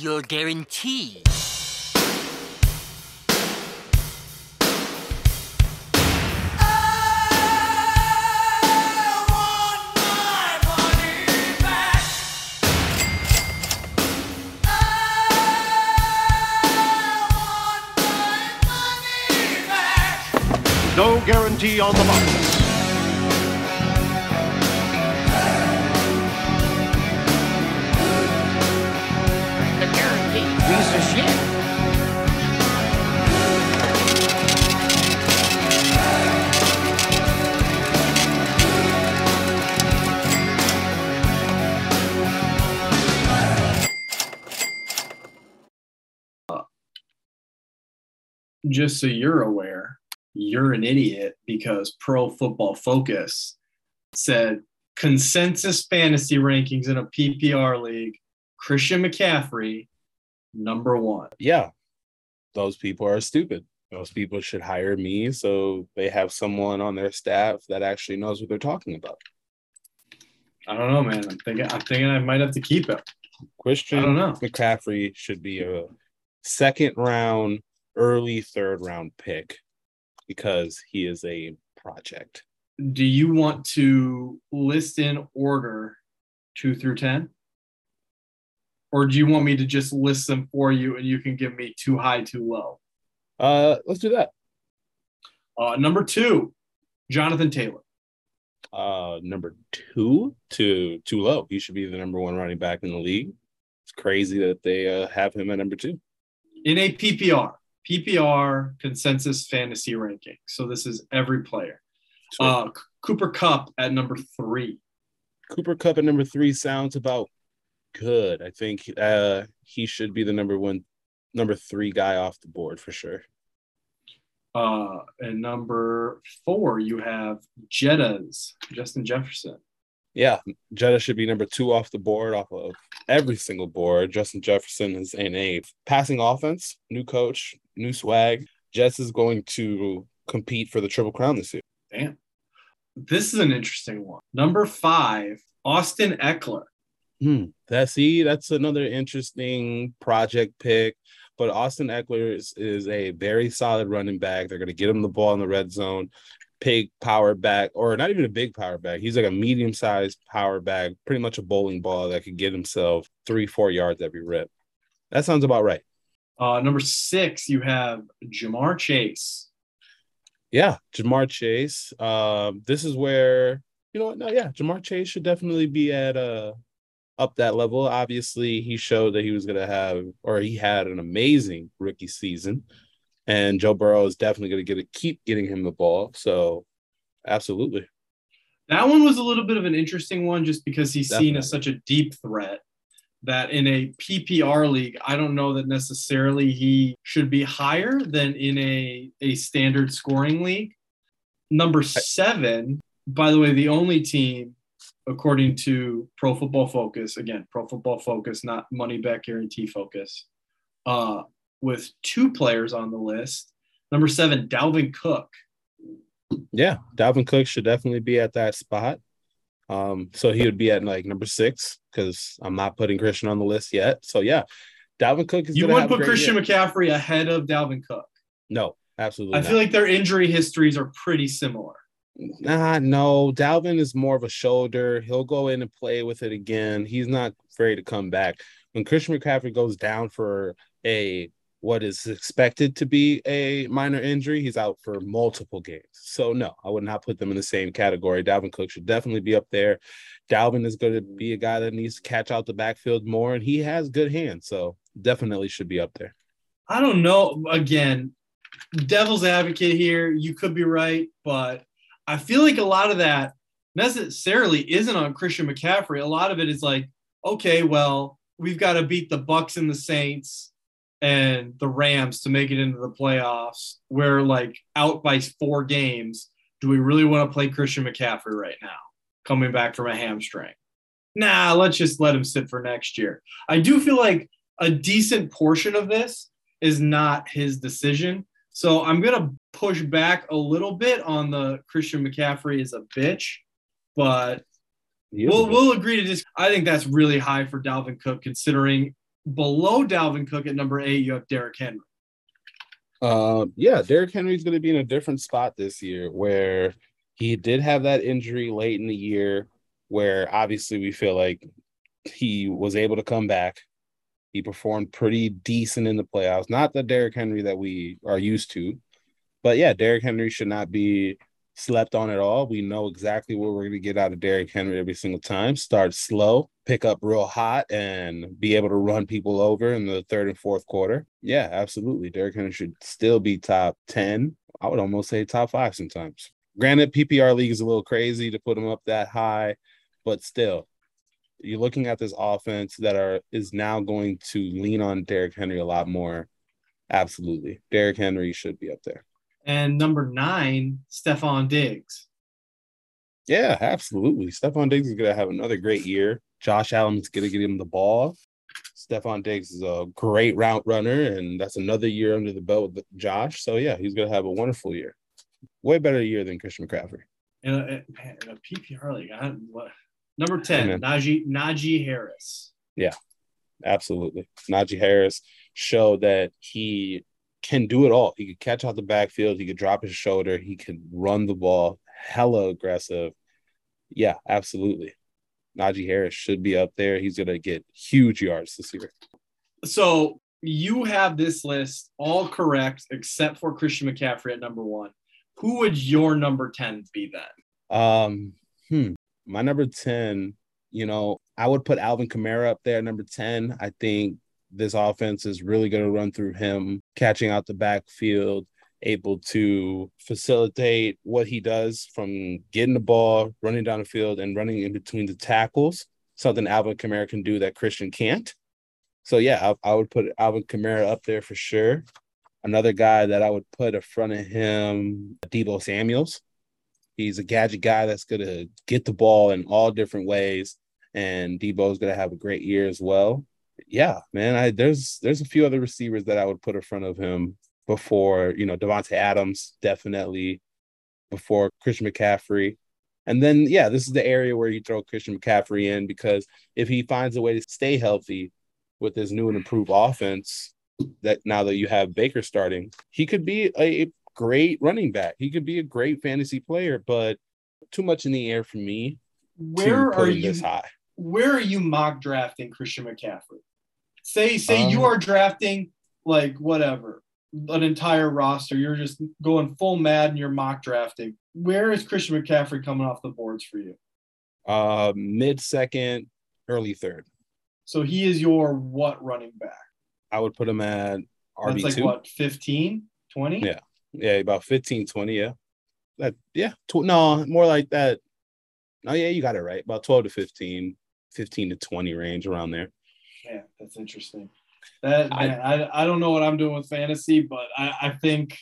your guarantee. No guarantee on the box. Just so you're aware, you're an idiot because Pro Football Focus said consensus fantasy rankings in a PPR league, Christian McCaffrey, number one. Yeah, those people are stupid. Those people should hire me so they have someone on their staff that actually knows what they're talking about. I don't know, man. I'm thinking I'm thinking I might have to keep it. Christian I don't know. McCaffrey should be a second round, early third round pick because he is a project. Do you want to list in order two through ten? Or do you want me to just list them for you and you can give me too high, too low? Uh, let's do that. Uh, number two, Jonathan Taylor. Uh, number two to too low. He should be the number one running back in the league. It's crazy that they uh, have him at number two. in a PPR, PPR consensus fantasy ranking. So this is every player. Uh, Cooper Kupp at number three. Cooper Kupp at number three sounds about good. I think uh, he should be the number one, number three guy off the board for sure. Uh, and number four, you have Jetta's Justin Jefferson. Yeah, Jetta should be number two off the board, off of every single board. Justin Jefferson is in a passing offense, new coach, new swag. Jets is going to compete for the Triple Crown this year. Damn. This is an interesting one. Number five, Austin Ekeler. Hmm. That see, that's another interesting project pick. But Austin Ekeler is, is a very solid running back. They're going to get him the ball in the red zone. Big power back, or not even a big power back. He's like a medium sized power back, pretty much a bowling ball that could get himself three, four yards every rip. That sounds about right. Uh, number six, you have Ja'Marr Chase. Yeah, Ja'Marr Chase. Um, this is where you know what? No, yeah, Ja'Marr Chase should definitely be at uh up that level. Obviously, he showed that he was gonna have or he had an amazing rookie season, and Joe Burrow is definitely gonna get it, keep getting him the ball. So, absolutely, That one was a little bit of an interesting one just because he's seen as such a deep threat that in a PPR league, I don't know that necessarily he should be higher than in a, a standard scoring league. Number seven, by the way, the only team, according to Pro Football Focus, again, Pro Football Focus, not Money Back Guarantee Focus, uh, with two players on the list. Number seven, Dalvin Cook. yeah, Dalvin Cook should definitely be at that spot. Um, so he would be at like number six because I'm not putting Christian on the list yet. So yeah, Dalvin Cook is You would put Christian year. McCaffrey ahead of Dalvin Cook. No, absolutely. I not. feel like their injury histories are pretty similar. Nah, no. Dalvin is more of a shoulder. He'll go in and play with it again. He's not afraid to come back. When Christian McCaffrey goes down for a what is expected to be a minor injury, he's out for multiple games. So no, I would not put them in the same category. Dalvin Cook should definitely be up there. Dalvin is going to be a guy that needs to catch out the backfield more, and he has good hands, so definitely should be up there. I don't know. Again, devil's advocate here. You could be right, but I feel like a lot of that necessarily isn't on Christian McCaffrey. A lot of it is like, okay, well, we've got to beat the Bucks and the Saints and the Rams to make it into the playoffs. We're like out by four games. Do we really want to play Christian McCaffrey right now, coming back from a hamstring? Nah, let's just let him sit for next year. I do feel like a decent portion of this is not his decision. So I'm going to push back a little bit on the Christian McCaffrey is a bitch, but we'll, we'll agree to this. I think that's really high for Dalvin Cook considering below Dalvin Cook at number eight, you have Derrick Henry. Uh, yeah, Derrick Henry's going to be in a different spot this year where he did have that injury late in the year, where obviously we feel like he was able to come back. He performed pretty decent in the playoffs. Not the Derrick Henry that we are used to, but yeah, Derrick Henry should not be slept on at all. We know exactly what we're going to get out of Derrick Henry every single time. Start slow, pick up real hot, and be able to run people over in the third and fourth quarter. Yeah, absolutely. Derrick Henry should still be top 10. I would almost say top five sometimes. Granted, PPR league is a little crazy to put him up that high, but still, you're looking at this offense that are is now going to lean on Derrick Henry a lot more. Absolutely. Derrick Henry should be up there. And number nine, Stefon Diggs. Yeah, absolutely. Stefon Diggs is going to have another great year. Josh Allen is going to get him the ball. Stefon Diggs is a great route runner, and that's another year under the belt with Josh. So, yeah, he's going to have a wonderful year. Way better year than Christian McCaffrey. In a, a PPR league, I, what, number 10, Amen. Najee, Najee Harris. Yeah, absolutely. Najee Harris showed that he can do it all. He could catch out the backfield. He could drop his shoulder. He could run the ball. Hella aggressive. Yeah, absolutely. Najee Harris should be up there. He's going to get huge yards this year. So you have this list all correct except for Christian McCaffrey at number one. Who would your number 10 be then? Um, hmm. My number 10, you know, I would put Alvin Kamara up there, number 10. I think this offense is really going to run through him, catching out the backfield, able to facilitate what he does from getting the ball, running down the field, and running in between the tackles. Something Alvin Kamara can do that Christian can't. So yeah, I, I would put Alvin Kamara up there for sure. Another guy that I would put in front of him, Deebo Samuels. He's a gadget guy that's going to get the ball in all different ways, and Deebo's going to have a great year as well yeah, man, I there's there's a few other receivers that I would put in front of him before, you know, Davante Adams, definitely before Christian McCaffrey. And then yeah, this is the area where you throw Christian McCaffrey in because if he finds a way to stay healthy with his new and improved offense, that now that you have Baker starting, he could be a great running back. He could be a great fantasy player, but too much in the air for me. Where are you? This high where are you mock drafting Christian McCaffrey? Say say um, you are drafting like whatever an entire roster. You're just going full mad and you're mock drafting. Where is Christian McCaffrey coming off the boards for you? Uh, mid second, early third. So he is your what running back? I would put him at RB2. That's like what, 15, 20? Yeah. Yeah, about 15, 20. Yeah. That, yeah. Tw- no, more like that. Oh, yeah, you got it right. About 12 to 15. 15 to 20 range around there. Yeah, that's interesting. That man, I, I, I don't know what I'm doing with fantasy, but I, I think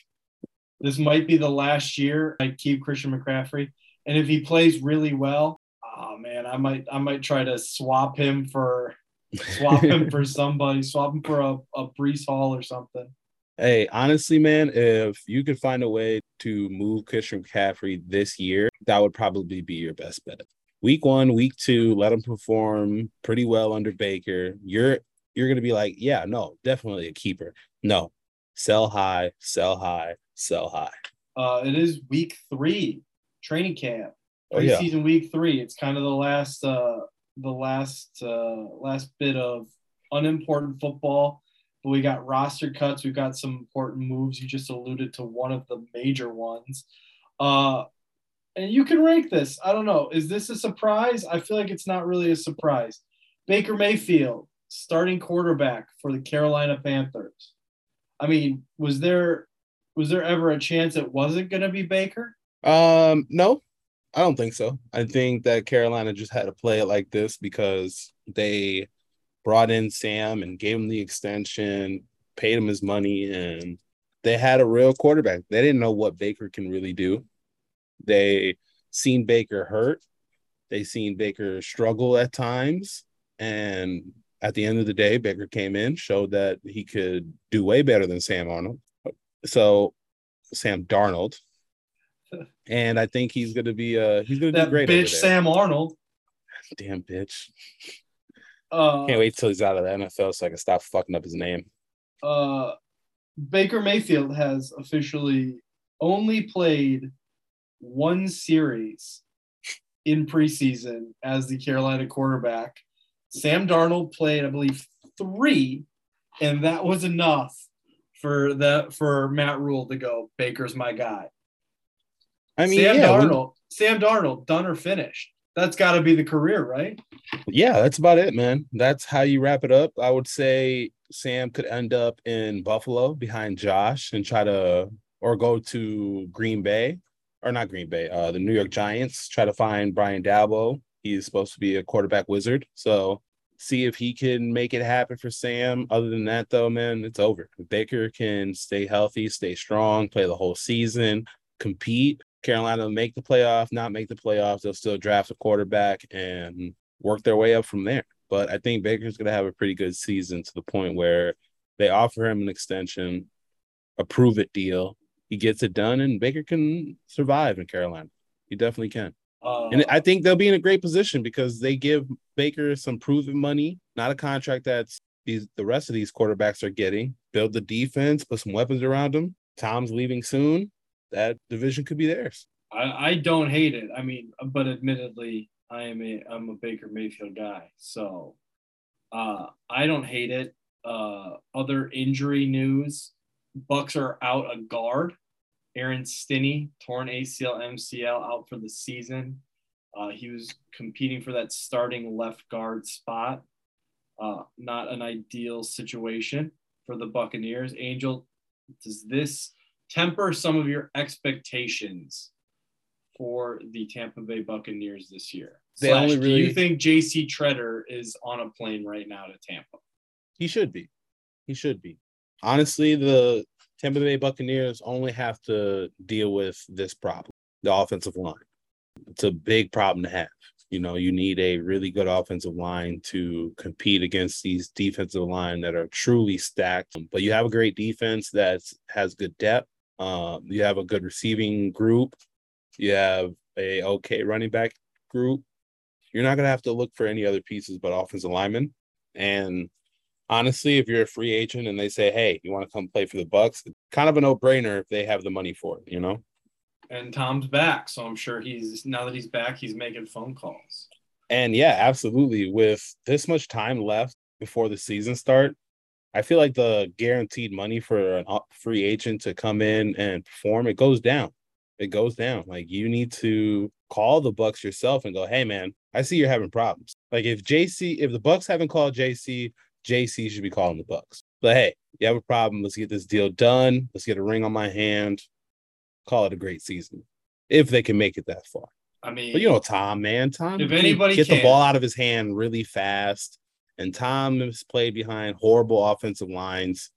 this might be the last year I keep Christian McCaffrey. And if he plays really well, oh man, I might I might try to swap him for swap him for somebody, swap him for a, a Breece Hall or something. Hey, honestly, man, if you could find a way to move Christian McCaffrey this year, that would probably be your best bet week one, week two, let him perform pretty well under Baker. You're you're gonna be like, yeah, no, definitely a keeper. No, sell high, sell high, sell high. Uh, it is week three, training camp, preseason oh, yeah. week three. It's kind of the last, uh, the last, uh, last bit of unimportant football. But we got roster cuts. We've got some important moves. You just alluded to one of the major ones. Uh, and you can rank this. I don't know. Is this a surprise? I feel like it's not really a surprise. Baker Mayfield, starting quarterback for the Carolina Panthers. I mean, was there was there ever a chance it wasn't going to be Baker? Um, no, I don't think so. I think that Carolina just had to play it like this because they brought in Sam and gave him the extension, paid him his money, and they had a real quarterback. They didn't know what Baker can really do. They seen Baker hurt. They seen Baker struggle at times. And at the end of the day, Baker came in, showed that he could do way better than Sam Arnold. So Sam Darnold. And I think he's gonna be uh he's gonna that do great. Bitch Sam Arnold. Damn bitch. Uh, Can't wait till he's out of the NFL so I can stop fucking up his name. uh, Baker Mayfield has officially only played one series in preseason as the Carolina quarterback. Sam Darnold played, I believe, three, and that was enough for the for Matt Rhule to go. Baker's my guy. I mean, Sam yeah, Darnold, Sam Darnold, done or finished. That's got to be the career, right? yeah, that's about it, man. That's how you wrap it up. I would say Sam could end up in Buffalo behind Josh and try to, or go to Green Bay, or not Green Bay, uh, the New York Giants, try to find Brian Daboll. He's supposed to be a quarterback wizard. So see if he can make it happen for Sam. Other than that, though, man, it's over. If Baker can stay healthy, stay strong, play the whole season, compete. Carolina make the playoff, not make the playoffs. They'll still draft a quarterback and work their way up from there. But I think Baker's going to have a pretty good season to the point where they offer him an extension, a prove it deal. He gets it done, and Baker can survive in Carolina. He definitely can. Uh, And I think they'll be in a great position because they give Baker some proven money, not a contract that's these the rest of these quarterbacks are getting. Build the defense, put some weapons around him. Tom's leaving soon. That division could be theirs. I, I don't hate it. I mean, but admittedly, I am a I'm a Baker Mayfield guy, so uh, I don't hate it. Uh, other injury news: Bucks are out a guard. Aaron Stinnie torn ACL MCL out for the season. Uh, he was competing for that starting left guard spot. Uh, not an ideal situation for the Buccaneers. Angel, does this temper some of your expectations for the Tampa Bay Buccaneers this year? Slash, only do you think JC Tretter is on a plane right now to Tampa? He should be. He should be. Honestly, the Tampa Bay Buccaneers only have to deal with this problem the offensive line. It's a big problem to have. You know, you need a really good offensive line to compete against these defensive line that are truly stacked. But you have a great defense that has good depth. Um, you have a good receiving group. You have a okay running back group. You're not gonna have to look for any other pieces but offensive linemen. And honestly, if you're a free agent and they say, "Hey, you want to come play for the Bucks?" It's kind of a no-brainer if they have the money for it. You know. And Tom's back, so I'm sure he's now that he's back, he's making phone calls. And yeah, absolutely. With this much time left before the season start, I feel like the guaranteed money for a free agent to come in and perform it goes down. It goes down. Like you need to call the Bucks yourself and go, "Hey, man, I see you're having problems." Like if JC, if the Bucks haven't called JC, JC should be calling the Bucks. But hey, you have a problem. Let's get this deal done. Let's get a ring on my hand. Call it a great season if they can make it that far. I mean, But you know, Tom, man, Tom, If anybody get the ball out of his hand really fast, and Tom has played behind horrible offensive lines.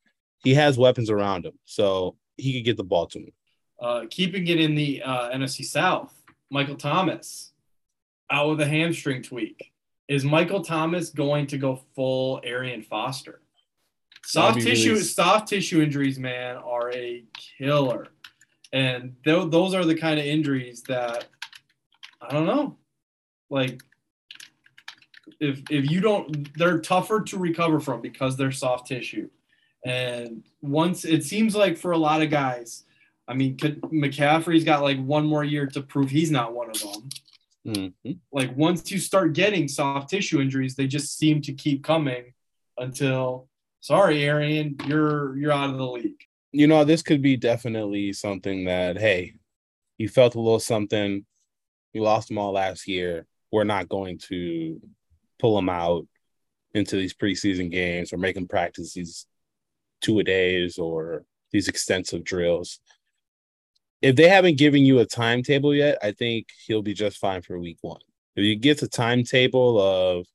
He has weapons around him, so he could get the ball to him. uh, keeping it in the uh, NFC South, Michael Thomas out with a hamstring tweak. Is Michael Thomas going to go full Arian Foster? Soft tissue, really- soft tissue injuries, man, are a killer, and th- those are the kind of injuries that I don't know, like if if you don't, they're tougher to recover from because they're soft tissue, and once it seems like for a lot of guys, I mean, could, McCaffrey's got like one more year to prove he's not one of them. Mhm. Like once you start getting soft tissue injuries, they just seem to keep coming until sorry, Arian, you're you're out of the league. You know, this could be definitely something that hey, you felt a little something. You lost them all last year. We're not going to pull them out into these preseason games or make them practice these two a days or these extensive drills. If they haven't given you a timetable yet, I think he'll be just fine for week one. If you get a timetable of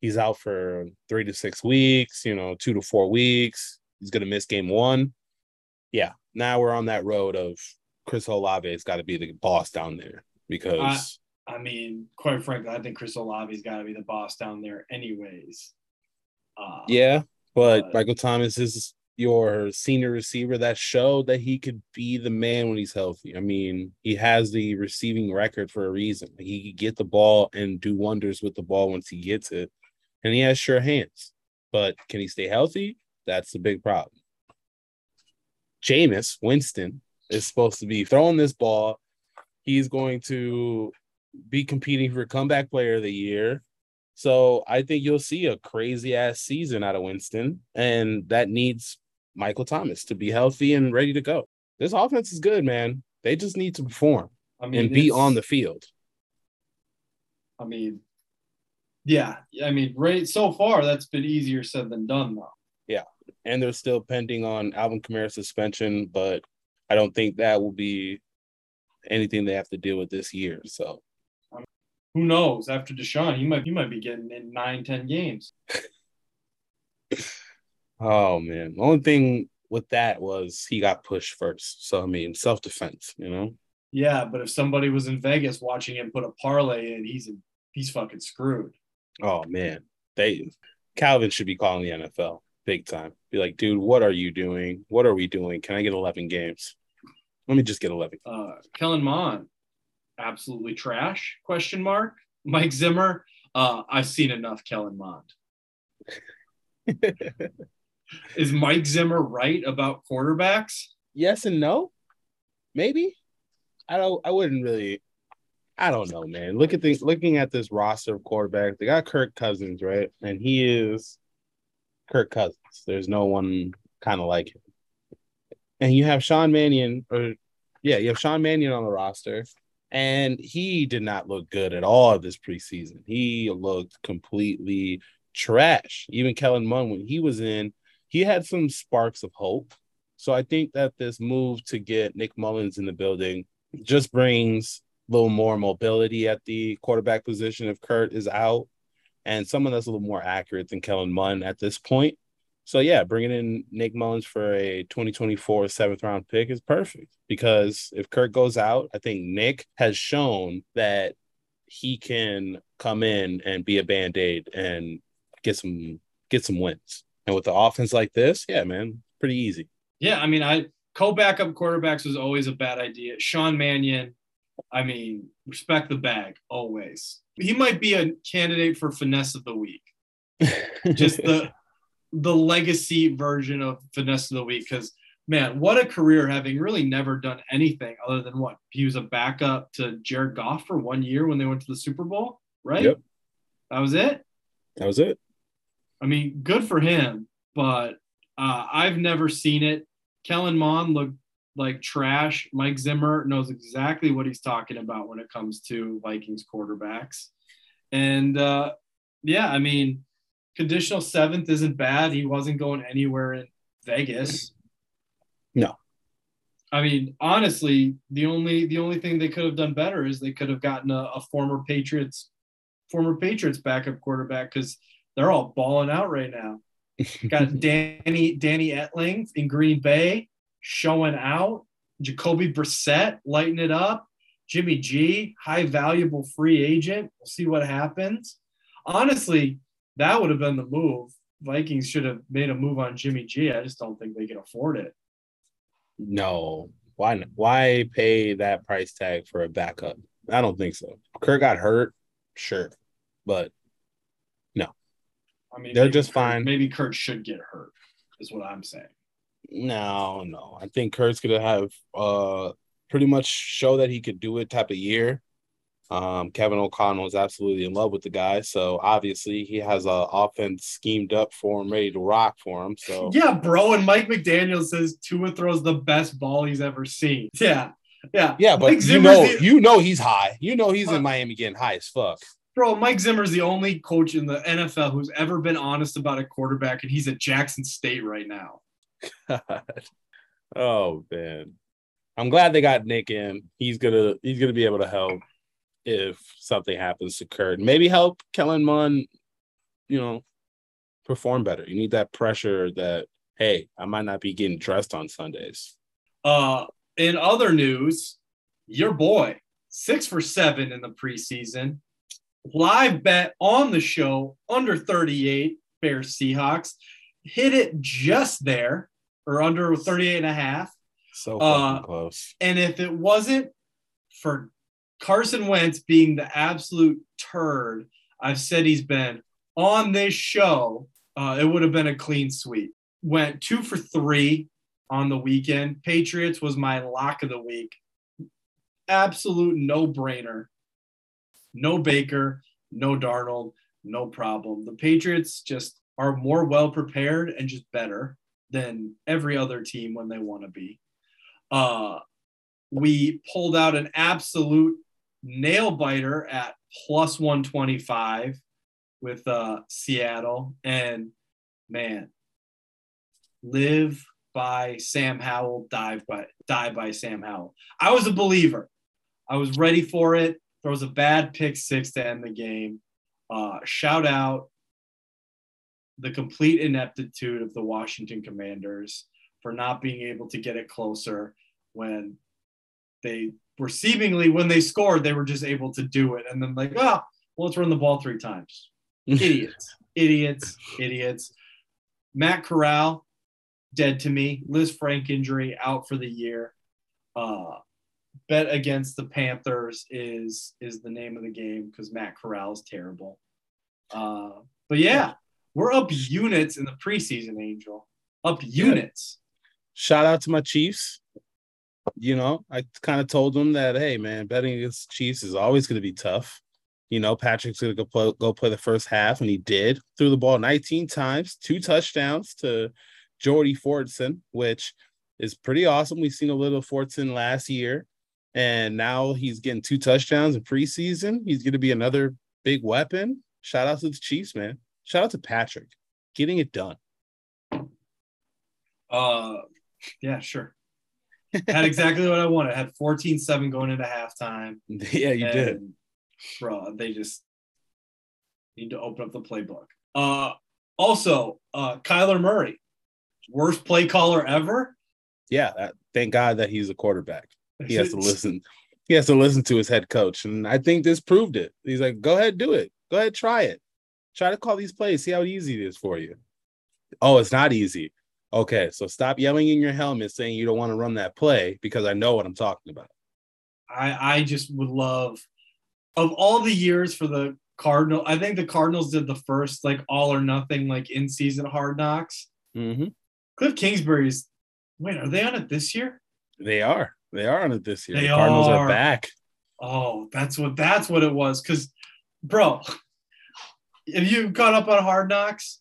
he's out for three to six weeks, you know, two to four weeks, he's gonna miss game one. Yeah, now we're on that road of Chris Olave has got to be the boss down there because I mean, quite frankly, I think Chris Olave's got to be the boss down there, anyways. Uh, yeah, but but- Michael Thomas is your senior receiver that showed that he could be the man when he's healthy. I mean, he has the receiving record for a reason. He could get the ball and do wonders with the ball once he gets it. and he has sure hands. But can he stay healthy? That's the big problem. Jameis Winston is supposed to be throwing this ball. He's going to be competing for comeback player of the year. So I think you'll see a crazy ass season out of Winston, and that needs Michael Thomas to be healthy and ready to go. This offense is good, man. They just need to perform I mean, and be on the field. I mean, yeah, I mean, right so far that's been easier said than done, though. Yeah, and they're still pending on Alvin Kamara's suspension, but I don't think that will be anything they have to deal with this year. So Who knows? After Deshaun, he might he might be getting in nine, ten games. Oh man, the only thing with that was he got pushed first. So I mean, self defense, you know. Yeah, but if somebody was in Vegas watching him put a parlay in, he's he's fucking screwed. Oh man, they Calvin should be calling the NFL big time. Be like, dude, what are you doing? What are we doing? Can I get eleven games? Let me just get eleven. Uh, Kellen Mond, absolutely trash? Question mark. Mike Zimmer, uh, I've seen enough Kellen Mond. Is Mike Zimmer right about quarterbacks? yes and no, maybe. I don't. I wouldn't really. I don't know, man. Look at the looking at this roster of quarterbacks. They got Kirk Cousins, right? And he is Kirk Cousins. There's no one kind of like him. And you have Sean Mannion, or yeah, you have Sean Mannion on the roster, and he did not look good at all this preseason. He looked completely trash. Even Kellen Mond, when he was in, he had some sparks of hope. So I think that this move to get Nick Mullens in the building just brings a little more mobility at the quarterback position if Kurt is out, and someone that's a little more accurate than Kellen Mond at this point. So yeah, bringing in Nick Mullens for a 2024 seventh round pick is perfect because if Kurt goes out, I think Nick has shown that he can come in and be a band aid and get some get some wins. And with the offense like this, yeah, man, pretty easy. Yeah, I mean, I co-backup quarterbacks was always a bad idea. Sean Mannion, I mean, respect the bag always. He might be a candidate for finesse of the week. Just the the legacy version of finesse of the week because man, what a career having really never done anything other than what he was a backup to Jared Goff for one year when they went to the Super Bowl, right? Yep. That was it. that was it. I mean, good for him, but uh, I've never seen it. Kellen Mond looked like trash. Mike Zimmer knows exactly what he's talking about when it comes to Vikings quarterbacks. And uh, yeah, I mean, conditional seventh isn't bad. He wasn't going anywhere in Vegas. No. I mean, honestly, the only the only thing they could have done better is they could have gotten a, a former Patriots former Patriots backup quarterback because they're all balling out right now. Got Danny Danny Etling in Green Bay showing out. Jacoby Brissett lighting it up. Jimmy G, high valuable free agent. We'll see what happens. Honestly, that would have been the move. Vikings should have made a move on Jimmy G. I just don't think they can afford it. No, why? Why pay that price tag for a backup? I don't think so. Kirk got hurt, sure, but I mean, They're just Kurt- fine. Maybe Kurt should get hurt, is what I'm saying. no, no. I think Kurt's gonna have uh pretty much show that he could do it type of year. Um, Kevin O'Connell is absolutely in love with the guy, so obviously he has a offense schemed up for him, ready to rock for him. So Yeah, bro. And Mike McDaniel says Tua throws the best ball he's ever seen. Yeah. Yeah. yeah, but you know, the- you know he's high. You know he's in Miami getting high as fuck. Bro, Mike Zimmer's the only coach in the NFL who's ever been honest about a quarterback, and he's at Jackson State right now. God. oh man, I'm glad they got Nick in. He's gonna he's gonna be able to help if something happens to Kurt. Maybe help Kellen Mond, you know, perform better. You need that pressure that hey, I might not be getting dressed on Sundays. Uh, in other news, your boy, six for seven in the preseason. Live bet on the show, under 38, Bears Seahawks. Hit it just there, or under 38 and a half. So Uh, close. And if it wasn't for Carson Wentz being the absolute turd I've said he's been on this show, uh, it would have been a clean sweep. Went two for three on the weekend. Patriots was my lock of the week. Absolute no brainer. No Baker, no Darnold, no problem. The Patriots just are more well prepared and just better than every other team when they want to be. Uh, we pulled out an absolute nail biter at plus 125 with uh, Seattle. And man, live by Sam Howell, dive by die by Sam Howell. I was a believer. I was ready for it. There was a bad pick six to end the game. Uh, shout out the complete ineptitude of the Washington Commanders for not being able to get it closer when they were seemingly when they scored, they were just able to do it. And then like, oh, well, let's run the ball three times. idiots, idiots, idiots. Matt Corral, dead to me. Lisfranc injury out for the year. Uh, bet against the Panthers is is the name of the game because Matt Corral is terrible. Uh, but yeah, we're up units in the preseason, Angel. Up units. Shout out to my Chiefs you know, I kind of told them that, hey, man, betting against Chiefs is always going to be tough. You know, Patrick's going to go play, go play the first half, and he did. Threw the ball 19 times, two touchdowns to Jody Fortson, which is pretty awesome. We've seen a little Fortson last year, and now he's getting two touchdowns in preseason. He's going to be another big weapon. Shout out to the Chiefs, man. Shout out to Patrick getting it done. Uh, yeah, sure had exactly what I wanted. I had 14-7 going into halftime. Yeah, you did. Bro, they just need to open up the playbook. Uh also, uh Kyler Murray, worst play caller ever. Yeah, that, thank God that he's a quarterback. He has to listen. He has to listen to his head coach, and I think this proved it. He's like, "Go ahead, do it. Go ahead, try it. Try to call these plays. See how easy it is for you." Oh, it's not easy. Okay, so stop yelling in your helmet saying you don't want to run that play because I know what I'm talking about. I I just would love of all the years for the Cardinal. I think the Cardinals did the first like all or nothing like in season hard knocks. Mm-hmm. Cliff Kingsbury's. Wait, are they on it this year? They are. They are on it this year. They the Cardinals are. are back. Oh, that's what that's what it was. Cause, bro, have you caught up on Hard Knocks?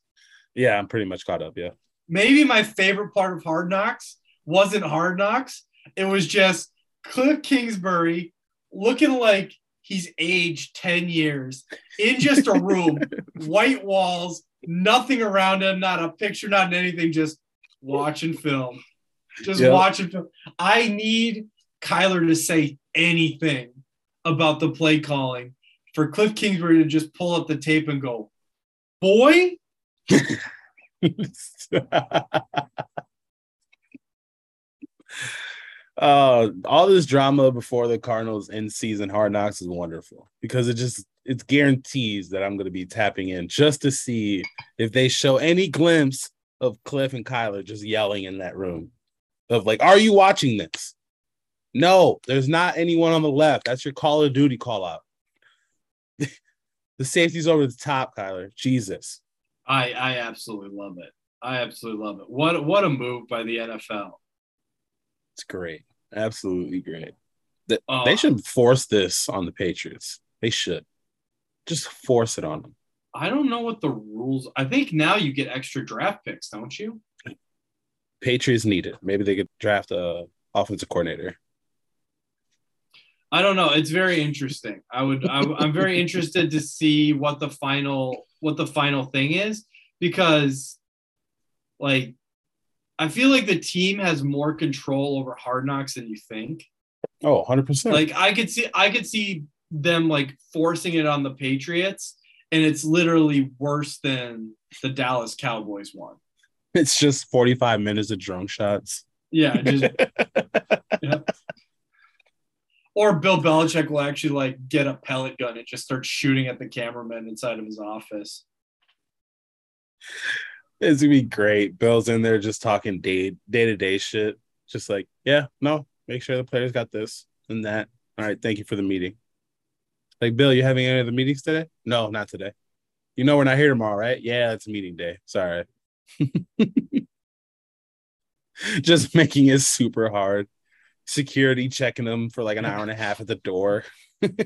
Yeah, I'm pretty much caught up. Yeah maybe my favorite part of Hard Knocks wasn't Hard Knocks. It was just Cliff Kingsbury looking like he's aged 10 years in just a room, white walls, nothing around him, not a picture, not anything, just watching film. Just yep. watching film. I need Kyler to say anything about the play calling for Cliff Kingsbury to just pull up the tape and go, boy. uh, all this drama before the Cardinals in season hard knocks is wonderful because it just it guarantees that I'm going to be tapping in just to see if they show any glimpse of Cliff and Kyler just yelling in that room of like, "Are you watching this?" No, there's not anyone on the left. That's your Call of Duty call out. the safety's over the top, Kyler. Jesus. I I absolutely love it. I absolutely love it. What what a move by the NFL. It's great. Absolutely great. They, uh, they should force this on the Patriots. They should. Just force it on them. I don't know what the rules. I think now you get extra draft picks, don't you? Patriots need it. Maybe they could draft a offensive coordinator. I don't know. It's very interesting. I would. I, I'm very interested to see what the final what the final thing is because like I feel like the team has more control over Hard Knocks than you think. Oh, 100%. Like I could see I could see them like forcing it on the Patriots and it's literally worse than the Dallas Cowboys one. It's just 45 minutes of drunk shots. Yeah, just yeah. Or Bill Belichick will actually like get a pellet gun and just start shooting at the cameraman inside of his office. It's gonna be great. Bill's in there just talking day day to day shit. Just like, yeah, no, make sure the players got this and that. All right, thank you for the meeting. Like, Bill, you having any of the meetings today? No, not today. You know we're not here tomorrow, right? Yeah, it's meeting day. Sorry. Just making it super hard. Security checking them for like an hour and a half at the door. this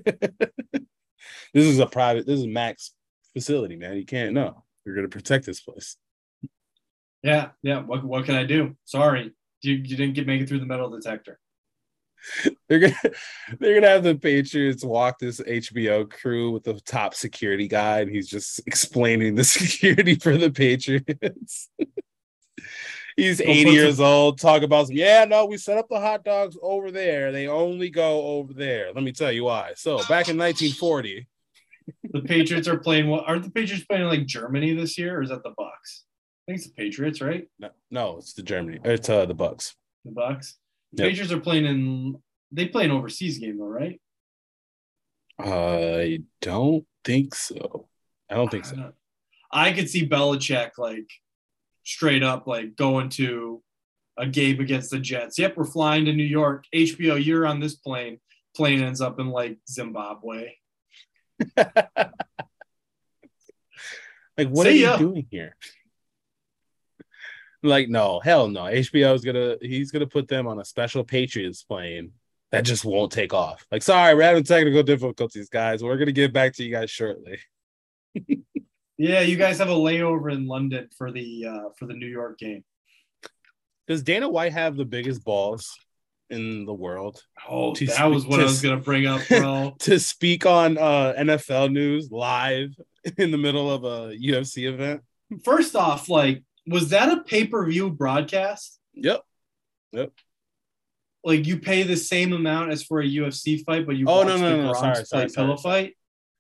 is a private, this is Max facility, man. You can't know. You're gonna protect this place. Yeah, yeah. What what can I do? Sorry, you, you didn't get make it through the metal detector. They're gonna they're gonna have the Patriots walk this HBO crew with the top security guy, and he's just explaining the security for the Patriots. he's 80 years old, talk about some, yeah, no, we set up the hot dogs over there. They only go over there. Let me tell you why. So back in 1940, The Patriots are playing. What aren't the Patriots playing like Germany this year, or is that the Bucks? I think it's the Patriots, right? no, no, it's the Germany, it's uh the Bucks. The Bucks. The Yep. Patriots are playing in. They play an overseas game though, right? I don't think so. I don't think I so. don't- I could see Belichick like straight up like going to a game against the Jets. Yep, we're flying to New York. HBO, you're on this plane. Plane ends up in like Zimbabwe. Like, what See are you ya. doing here? Like, no, hell no. HBO is gonna he's gonna put them on a special Patriots plane that just won't take off. Like, sorry, we're having technical difficulties, guys. We're gonna get back to you guys shortly. Yeah, you guys have a layover in London for the uh, for the New York game. Does Dana White have the biggest balls in the world Oh, To that was what to I was gonna bring up, bro. to speak on uh NFL news live in the middle of a UFC event? First off, like, was that a pay per view broadcast? Yep. Yep. Like, you pay the same amount as for a UFC fight, but you Oh, no, no, no, no, sorry, sorry, sorry, fight.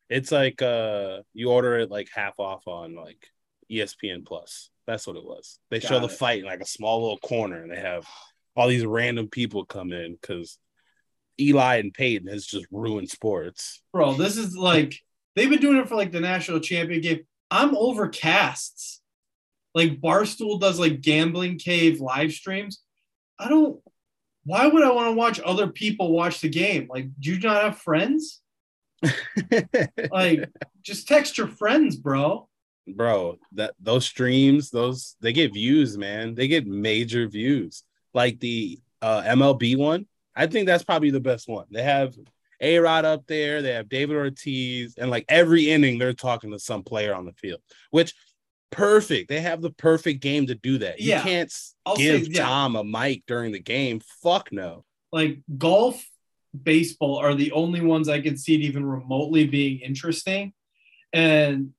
It's like uh you order it like half off on like ESPN Plus. That's what it was. They show Got the fight in like a small little corner and they have all these random people come in because Eli and Peyton has just ruined sports. Bro, this is like they've been doing it for like the national champion game. I'm over casts. Like Barstool does like gambling cave live streams. I don't why would I want to watch other people watch the game? Like, do you not have friends? Like, just text your friends, bro. Bro, that those streams, those they get views, man. They get major views. Like the uh MLB one, I think that's probably the best one. They have A Rod up there, they have David Ortiz, and like every inning, they're talking to some player on the field, which perfect. They have the perfect game to do that. You Yeah. can't s- I'll give say, yeah. Tom a mic during the game. Fuck no. Like golf, baseball are the only ones I could see it even remotely being interesting. And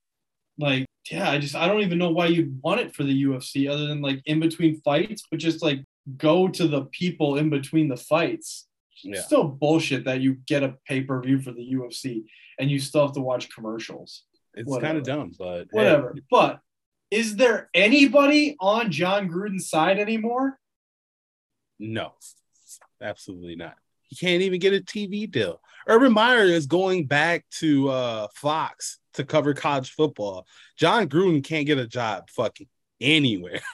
like, yeah, I just I don't even know why you'd want it for the UFC other than like in between fights, but just like go to the people in between the fights. Yeah. Still bullshit that you get a pay-per-view for the UFC and you still have to watch commercials. It's kind of dumb, but Whatever. But is there anybody on Jon Gruden's side anymore? No, absolutely not. He can't even get a TV deal. Urban Meyer is going back to uh, Fox to cover college football. Jon Gruden can't get a job fucking anywhere.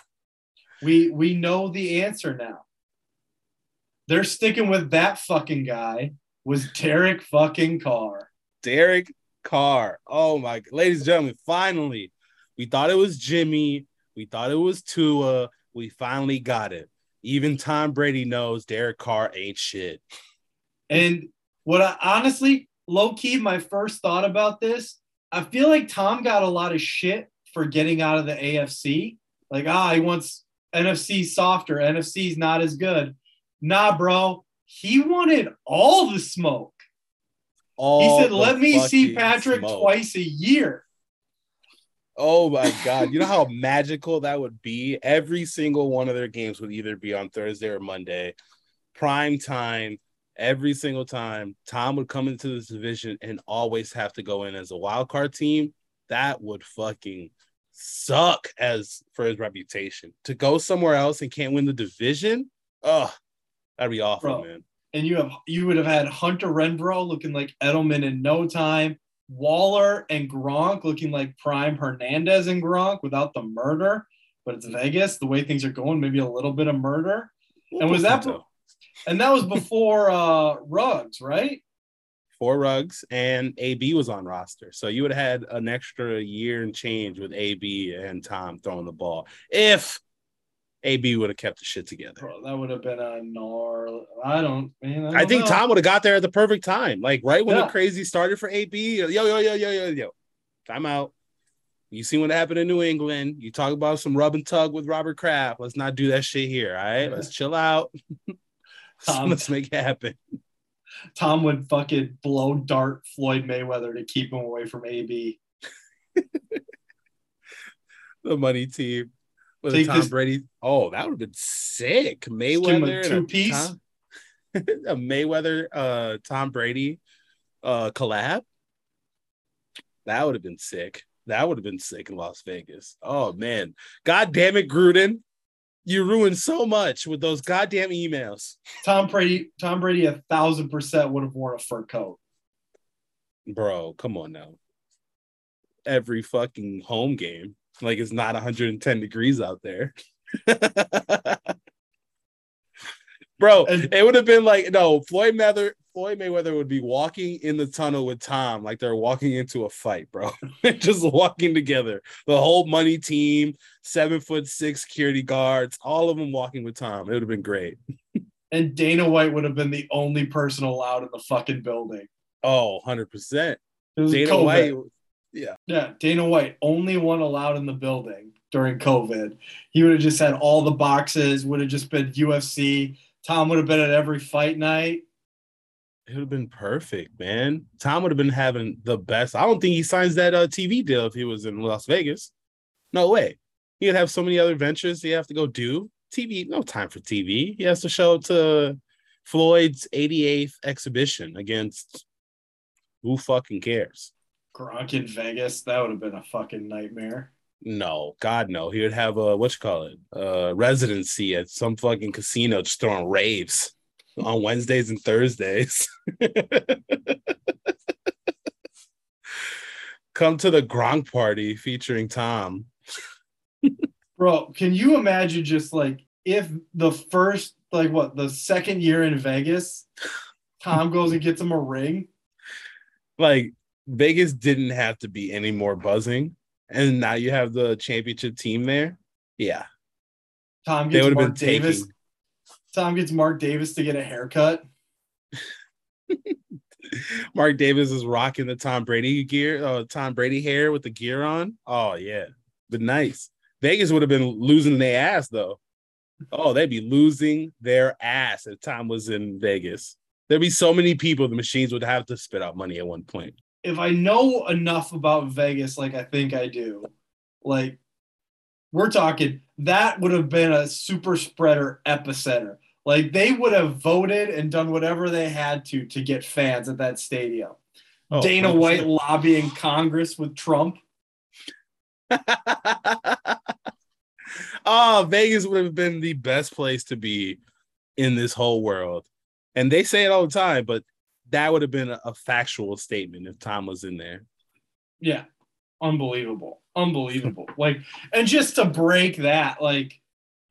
We we know the answer now. They're sticking with that fucking guy was Derek fucking Carr. Derek Carr. Oh my, ladies and gentlemen, finally, we thought it was Jimmy. We thought it was Tua. We finally got it. Even Tom Brady knows Derek Carr ain't shit. And what I honestly, low key, my first thought about this, I feel like Tom got a lot of shit for getting out of the AFC. Like, ah, he wants NFC softer. NFC's not as good. Nah, bro. He wanted all the smoke. He said, let me see Patrick smoke. twice a year. Oh my god! You know how magical that would be. Every single one of their games would either be on Thursday or Monday, prime time. Every single time, Tom would come into this division and always have to go in as a wild card team. That would fucking suck as for his reputation. To go somewhere else and can't win the division, oh, that'd be awful, Bro. man. and you have you would have had Hunter Renfrow looking like Edelman in no time, Waller and Gronk looking like prime Hernandez and Gronk without the murder. But it's Vegas, the way things are going, maybe a little bit of murder. And was that- And that was before uh Ruggs, right? four Ruggs, and AB was on roster. So you would have had an extra year and change with AB and Tom throwing the ball if AB would have kept the shit together. Bro, that would have been a gnarly. I don't, man. I, I don't think know. Tom would have got there at the perfect time, like right when Yeah. the crazy started for AB. Yo, yo, yo, yo, yo, yo. Time out. You see what happened in New England. You talk about some rub and tug with Robert Kraft. Let's not do that shit here. All right. Let's chill out. Tom- Let's make it happen. Tom would fucking blow dart Floyd Mayweather to keep him away from AB. The money team with Take Tom this- Brady. Oh, that would have been sick. Mayweather and a two-piece? Tom- a Mayweather uh Tom Brady uh collab. That would have been sick. That would have been sick in Las Vegas. Oh man. God damn it, Gruden. You ruined so much with those goddamn emails. Tom Brady, Tom Brady, a thousand percent would have worn a fur coat. Bro, come on now. Every fucking home game. Like it's not 110 degrees out there. Bro, it would have been like no, Floyd Mayweather Floyd Mayweather would be walking in the tunnel with Tom like they're walking into a fight, bro. Just walking together. The whole money team, seven foot six security guards, all of them walking with Tom. It would have been great. And Dana White would have been the only person allowed in the fucking building. Oh, 100%. Dana COVID. White. Yeah, Yeah. Dana White, only one allowed in the building during COVID. He would have just had all the boxes, would have just been UFC. Tom would have been at every fight night. It would have been perfect, man. Tom would have been having the best. I don't think he signs that uh, TV deal if he was in Las Vegas. No way. He'd have so many other ventures he have to go do. TV, no time for TV. He has to show up to Floyd's 88th exhibition against who fucking cares? Gronk in Vegas, that would have been a fucking nightmare. No, God no. He would have a what you call it, uh, residency at some fucking casino, just throwing raves on Wednesdays and Thursdays. Come to the Gronk party featuring Tom. Bro, can you imagine just like if the first, like what, the second year in Vegas, Tom goes and gets him a ring? Like Vegas didn't have to be any more buzzing, and now you have the championship team there. Yeah, Tom gets Mark Davis. taking. Tom gets Mark Davis to get a haircut. Mark Davis is rocking the Tom Brady gear, uh, Tom Brady hair with the gear on. Oh yeah, but nice. Vegas would have been losing their ass though. Oh, they'd be losing their ass if Tom was in Vegas. There'd be so many people, the machines would have to spit out money at one point. If I know enough about Vegas, like I think I do, like we're talking that would have been a super spreader epicenter. Like they would have voted and done whatever they had to to get fans at that stadium. Oh, Dana 100%. White lobbying Congress with Trump. oh, Vegas would have been the best place to be in this whole world. And they say it all the time, but that would have been a, a factual statement if Tom was in there. Yeah. Unbelievable. Unbelievable. like, and just to break that, like,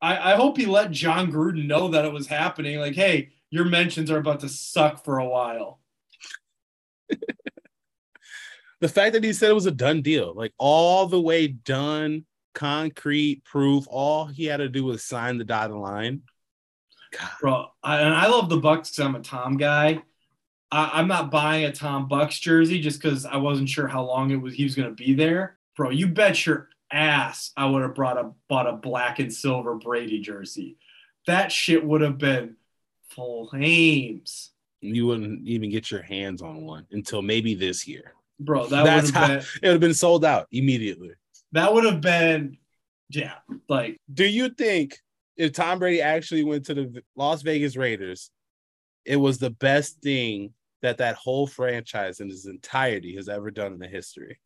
I, I hope he let Jon Gruden know that it was happening. Like, hey, your mentions are about to suck for a while. The fact that he said it was a done deal, like all the way done, concrete proof, all he had to do was sign the dotted line. God, Bro, I, and I love the Bucks because I'm a Tom guy. I, I'm not buying a Tom Bucks jersey just because I wasn't sure how long it was he was going to be there. Bro, you bet your ass I would have brought a bought a black and silver Brady jersey. That shit would have been flames, you wouldn't even get your hands on one until maybe this year. bro. That That's would how have it would have been sold out immediately. that would have been yeah. Like Do you think if Tom Brady actually went to the Las Vegas Raiders, it was the best thing that that whole franchise in its entirety has ever done in the history?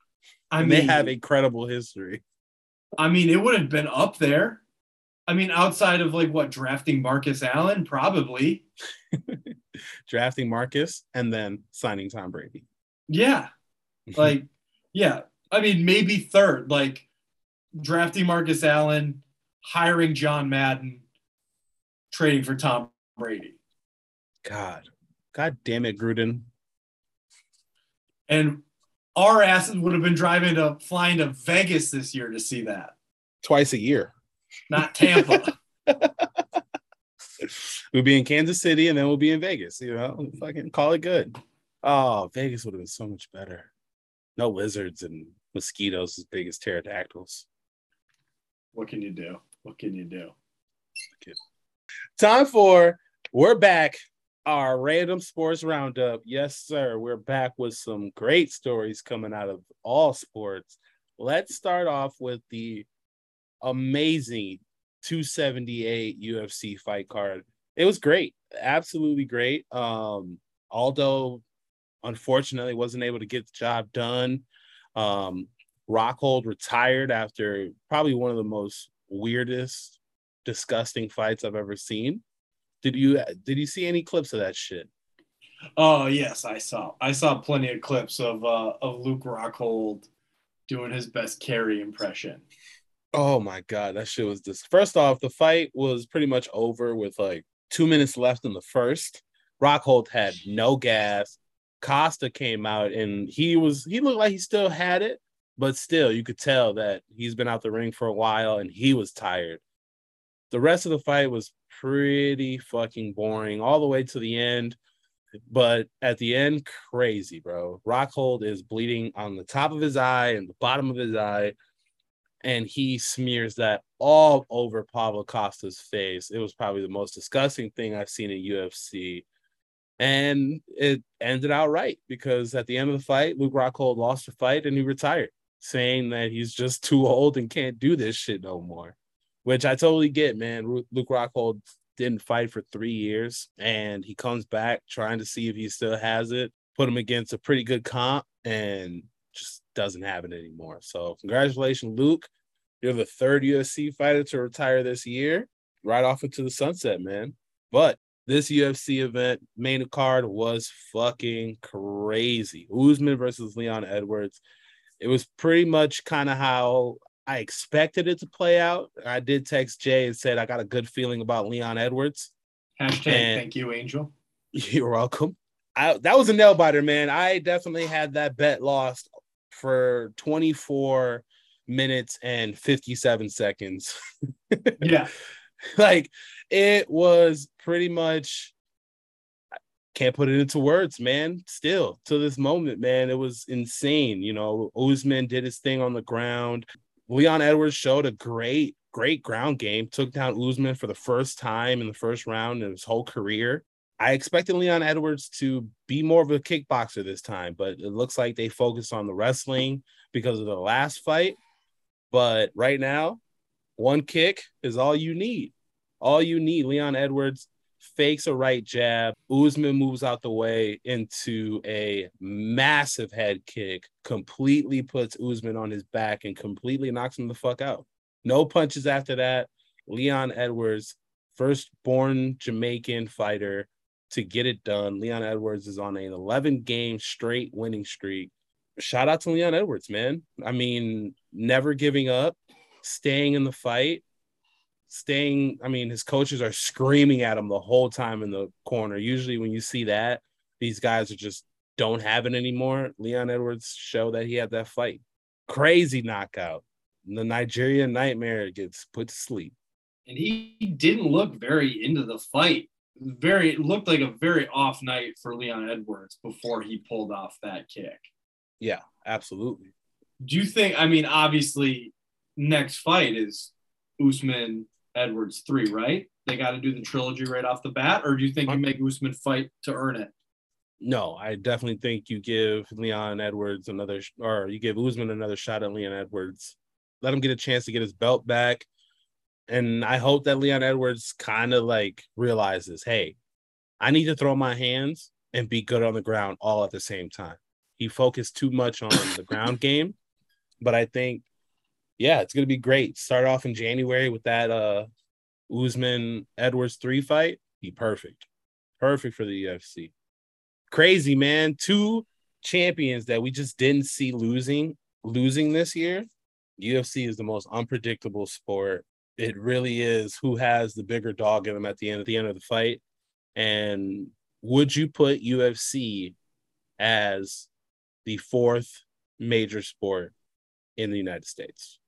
I and mean, they have incredible history. I mean, it would have been up there. I mean, outside of like what drafting Marcus Allen, probably. Drafting Marcus and then signing Tom Brady. Yeah. Like, yeah. I mean, maybe third. Like drafting Marcus Allen, hiring John Madden, trading for Tom Brady. God, God damn it, Gruden. And our asses would have been driving to flying to Vegas this year to see that, Twice a year. not Tampa. We'll be in Kansas City and then we'll be in Vegas. You know, fucking call it good. Oh, Vegas would have been so much better. No lizards and mosquitoes as big as pterodactyls. what can you do? What can you do? Time for we're back. Our random sports roundup. Yes, sir. We're back with some great stories coming out of all sports. Let's start off with the amazing 278 UFC fight card. It was great, absolutely great. Um, Aldo unfortunately wasn't able to get the job done. Um, Rockhold retired after probably one of the most weirdest, disgusting fights I've ever seen. Did you did you see any clips of that shit? Oh yes, I saw. I saw plenty of clips of uh, of Luke Rockhold doing his best Carrie impression. Oh my god, that shit was this. First off, the fight was pretty much over with like two minutes left in the first. Rockhold had no gas. Costa came out and he was he looked like he still had it, but still you could tell that he's been out the ring for a while and he was tired. The rest of the fight was pretty fucking boring all the way to the end. But at the end, crazy, bro. Rockhold is bleeding on the top of his eye and the bottom of his eye and he smears that all over Pablo Costa's face. It was probably the most disgusting thing I've seen in UFC. And it ended out right because at the end of the fight, Luke Rockhold lost the fight and he retired, saying that he's just too old and can't do this shit no more. Which I totally get, man. Luke Rockhold didn't fight for three years and he comes back trying to see if he still has it. Put him against a pretty good comp and just doesn't have it anymore. So congratulations, Luke. You're the third UFC fighter to retire this year, right off into the sunset, man. But this UFC event main card was fucking crazy. Usman versus Leon Edwards. It was pretty much kind of how I expected it to play out. I did text Jay and said I got a good feeling about Leon Edwards. Hashtag And- thank you, Angel. You're welcome. I, that was a nail biter, man. I definitely had that bet lost for 24 minutes and 57 seconds. Yeah. like it was pretty much can't put it into words, man. Still to this moment, man, it was insane. You know, Usman did his thing on the ground. Leon Edwards showed a great, great ground game, took down Usman for the first time in the first round in his whole career. I expected Leon Edwards to be more of a kickboxer this time, but it looks like they focused on the wrestling because of the last fight. But right now, one kick is all you need. All you need. Leon Edwards fakes a right jab. Usman moves out the way into a massive head kick, completely puts Usman on his back and completely knocks him the fuck out. No punches after that. Leon Edwards, first-born Jamaican fighter to get it done. Leon Edwards is on an 11 game straight winning streak. Shout out to Leon Edwards, man. I mean, never giving up, staying in the fight, staying. I mean, his coaches are screaming at him the whole time in the corner. Usually, when you see that, these guys are just don't have it anymore. Leon Edwards show that he had that fight. Crazy knockout. The Nigerian nightmare gets put to sleep. And he didn't look very into the fight. Very it looked like a very off night for Leon Edwards before he pulled off that kick. Yeah, absolutely. Do you think I mean obviously next fight is Usman Edwards 3, right? They got to do the trilogy right off the bat or do you think you uh, make Usman fight to earn it? No, I definitely think you give Leon Edwards another, or you give Usman another shot at Leon Edwards. Let him get a chance to get his belt back. And I hope that Leon Edwards kind of like realizes, hey, I need to throw my hands and be good on the ground all at the same time. He focused too much on the ground game, but I think, yeah, it's gonna be great. Start off in January with that uh Usman Edwards three fight. Be perfect, perfect for the UFC crazy man. Two champions that we just didn't see losing losing this year. Ufc is the most unpredictable sport. It really is. Who has the bigger dog in them at the end at the end of the fight? And would you put ufc as the fourth major sport in the United States.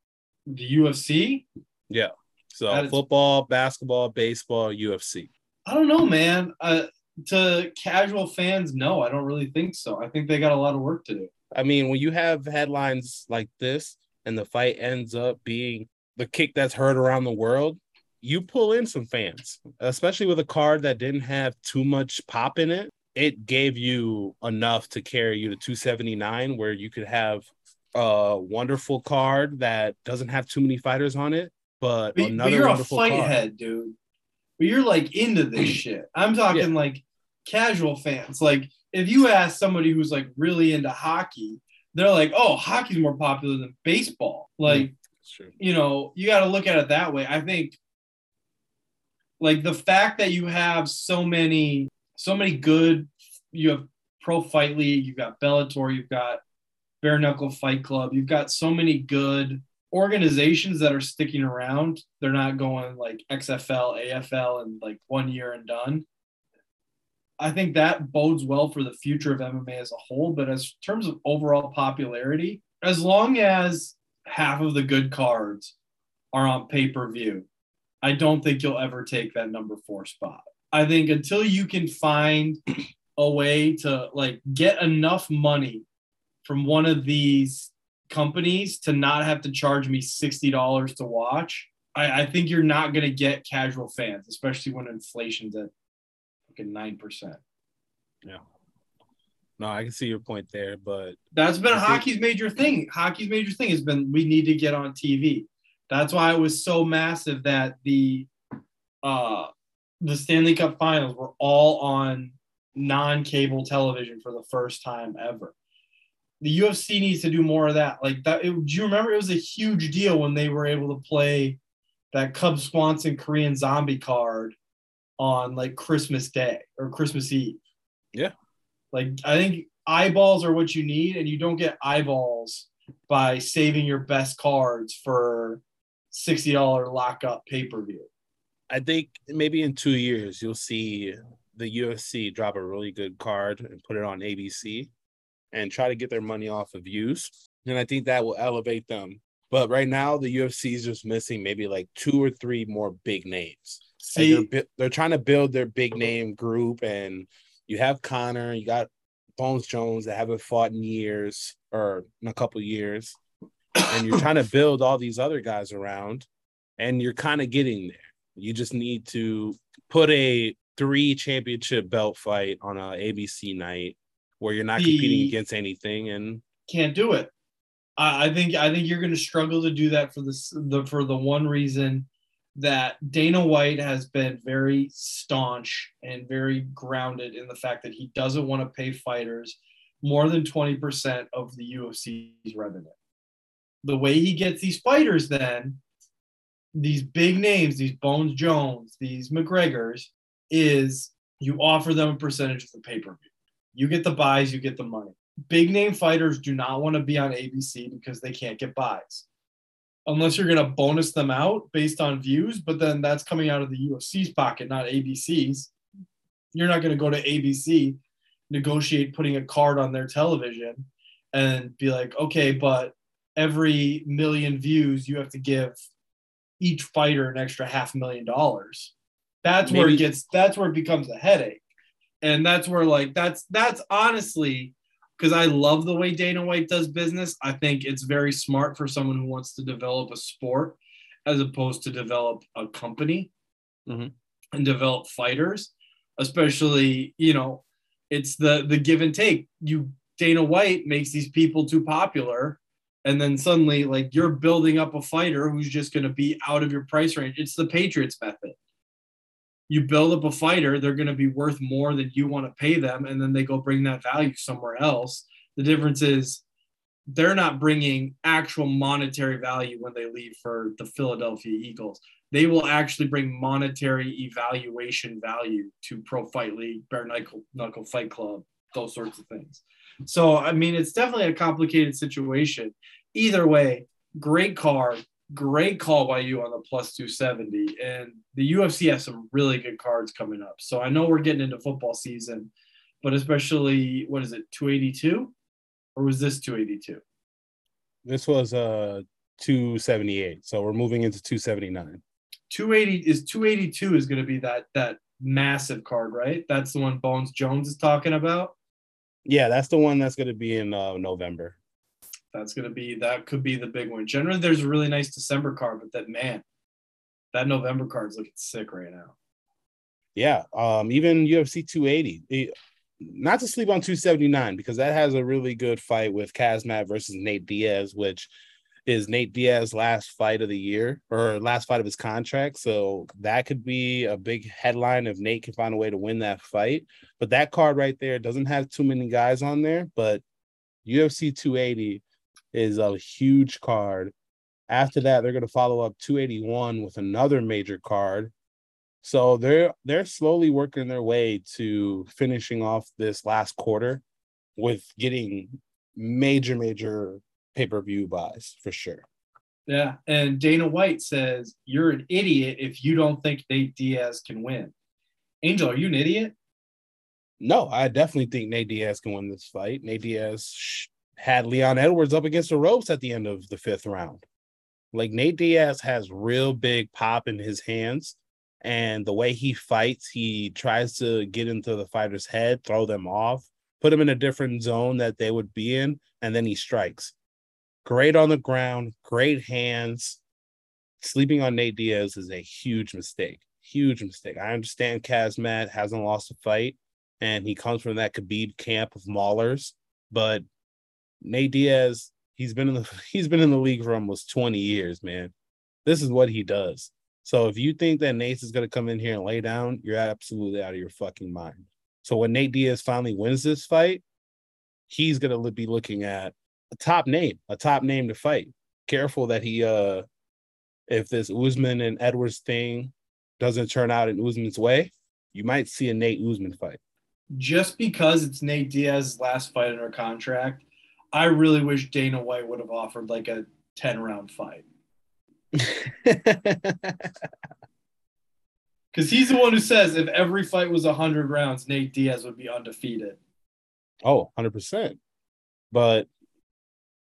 The UFC? Yeah. So is- football, basketball, baseball, UFC. I don't know, man. Uh, to casual fans, no, I don't really think so. I think they got a lot of work to do. I mean, when you have headlines like this and the fight ends up being the kick that's heard around the world, you pull in some fans, especially with a card that didn't have too much pop in it. It gave you enough to carry you to 279, where you could have a wonderful card that doesn't have too many fighters on it, but, But, but another you're a wonderful fight card. head, dude. But you're like into this shit. I'm talking like casual fans. Like if you ask somebody who's like really into hockey, they're like, "Oh, hockey's more popular than baseball." Mm, like That's true. you know, you got to look at it that way. I think like the fact that you have so many so many good you have Pro Fight League, you've got Bellator, you've got Bare Knuckle Fight Club, you've got so many good organizations that are sticking around. They're not going like XFL, AFL and like one year and done. I think that bodes well for the future of MMA as a whole, but as terms of overall popularity, as long as half of the good cards are on pay per view, I don't think you'll ever take that number four spot. I think until you can find a way to like get enough money from one of these companies to not have to charge me $60 to watch, I, I think you're not going to get casual fans, especially when inflation's at fucking 9%. Yeah. No, I can see your point there, but That's been hockey's major thing. Hockey's major thing has been we need to get on TV. That's why it was so massive that the uh the Stanley Cup finals were all on non-cable television for the first time ever. The UFC needs to do more of that. Like that, it, do you remember it was a huge deal when they were able to play that Cub Swanson Korean zombie card on like Christmas Day or Christmas Eve? Yeah. Like I think eyeballs are what you need, and you don't get eyeballs by saving your best cards for sixty dollar lockup pay per view. I think maybe in two years you'll see the UFC drop a really good card and put it on ABC and try to get their money off of views. And I think that will elevate them. But right now, the UFC is just missing maybe like two or three more big names. Like See, they're, they're trying to build their big name group, and you have Conor, you got Bones Jones that haven't fought in years or in a couple years, and you're trying to build all these other guys around, and you're kind of getting there. You just need to put a three championship belt fight on a ABC night where you're not The- competing against anything, and can't do it. I, I think I think you're going to struggle to do that for this the for the one reason that Dana White has been very staunch and very grounded in the fact that he doesn't want to pay fighters more than 20% of the UFC's revenue. The way he gets these fighters then these big names, these Bones Jones, these McGregors is you offer them a percentage of the pay-per-view. You get the buys, you get the money big name fighters do not want to be on ABC because they can't get buys. Unless you're going to bonus them out based on views, but then that's coming out of the UFC's pocket, not ABC's. You're not going to go to ABC, negotiate putting a card on their television and be like, okay, but every million views, you have to give each fighter an extra half million dollars. That's where it gets, that's where it becomes a headache. And that's where, like, that's, that's honestly, because I love the way Dana White does business. I think it's very smart for someone who wants to develop a sport as opposed to develop a company Mhm. and develop fighters. Especially, you know, it's the the give and take. You Dana White makes these people too popular, and then suddenly, like you're building up a fighter who's just going to be out of your price range. It's the Patriots method you build up a fighter, they're going to be worth more than you want to pay them, and then they go bring that value somewhere else. The difference is they're not bringing actual monetary value when they leave for the Philadelphia Eagles. They will actually bring monetary evaluation value to Pro Fight League, Bare Knuckle, Knuckle Fight Club, those sorts of things. So, I mean, it's definitely a complicated situation. Either way, great card, great call by you on the plus 270 and the ufc has some really good cards coming up so i know we're getting into football season but especially what is it 282 or was this 282? This was uh 278. So we're moving into 279. 280 is 282 is going to be that that massive card, right? That's the one Bones Jones is talking about. Yeah, that's the one that's going to be in uh, November. That's going to be that could be the big one. Generally, there's a really nice December card, but that man, that November card's looking sick right now. Yeah, um, even UFC 280. Not to sleep on 279 because that has a really good fight with Khamzat versus Nate Diaz, which is Nate Diaz's last fight of the year or last fight of his contract. So that could be a big headline if Nate can find a way to win that fight. But that card right there doesn't have too many guys on there, but UFC 280 is a huge card. After that, they're going to follow up 281 with another major card. So they're they're slowly working their way to finishing off this last quarter with getting major major pay-per-view buys for sure. Yeah, and Dana White says you're an idiot if you don't think Nate Diaz can win. Angel, are you an idiot? No, I definitely think Nate Diaz can win this fight. Nate Diaz had Leon Edwards up against the ropes at the end of the fifth round. Like Nate Diaz has real big pop in his hands, and the way he fights, he tries to get into the fighter's head, throw them off, put them in a different zone that they would be in, and then he strikes. Great on the ground, great hands. Sleeping on Nate Diaz is a huge mistake. Huge mistake. I understand Khamzat hasn't lost a fight, and he comes from that Khabib camp of maulers, but Nate Diaz, he's been in the he's been in the league for almost 20 years, man. This is what he does. So if you think that Nate is gonna come in here and lay down, you're absolutely out of your fucking mind. So when Nate Diaz finally wins this fight, he's gonna be looking at a top name, a top name to fight. Careful that he uh if this Usman and Edwards thing doesn't turn out in Usman's way, you might see a Nate Usman fight. Just because it's Nate Diaz's last fight under contract, I really wish Dana White would have offered like a 10 round fight. Because he's the one who says if every fight was 100 rounds, Nate Diaz would be undefeated. Oh, 100%. But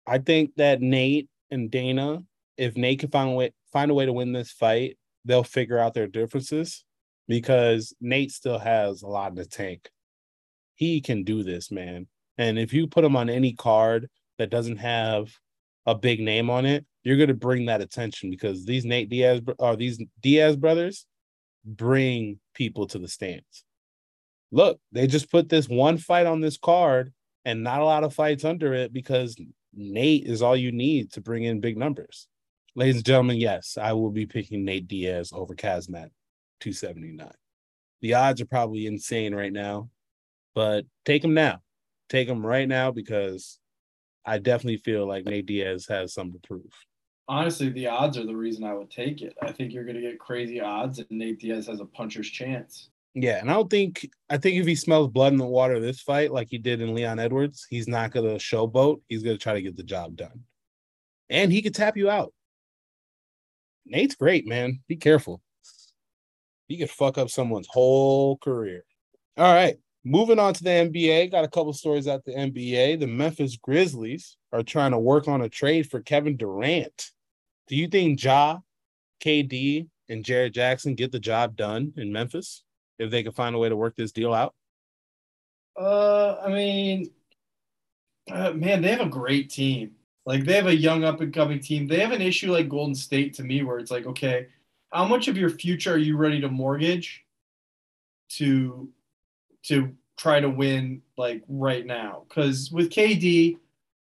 I think that Nate and Dana, if Nate can find a way find a way to win this fight, they'll figure out their differences because Nate still has a lot in the tank. He can do this, man. And if you put him on any card that doesn't have a big name on it, you're going to bring that attention because these Nate Diaz or these Diaz brothers bring people to the stands. Look, they just put this one fight on this card and not a lot of fights under it because Nate is all you need to bring in big numbers. Ladies and gentlemen, yes, I will be picking Nate Diaz over Khamzat 279. The odds are probably insane right now, but take him now. Take him right now because I definitely feel like Nate Diaz has something to prove. Honestly, the odds are the reason I would take it. I think you're going to get crazy odds, and Nate Diaz has a puncher's chance. Yeah, and I don't think I think if he smells blood in the water this fight, like he did in Leon Edwards, he's not gonna showboat. He's gonna try to get the job done, and he could tap you out. Nate's great, man. Be careful. He could fuck up someone's whole career. All right, moving on to the NBA. Got a couple stories out the NBA. The Memphis Grizzlies are trying to work on a trade for Kevin Durant. Do you think Ja, KD, and Jaren Jackson get the job done in Memphis? if they can find a way to work this deal out? Uh, I mean, uh, man, they have a great team. Like they have a young up and coming team. They have an issue like Golden State to me, where it's like, okay, how much of your future are you ready to mortgage to to try to win like right now? Because with KD,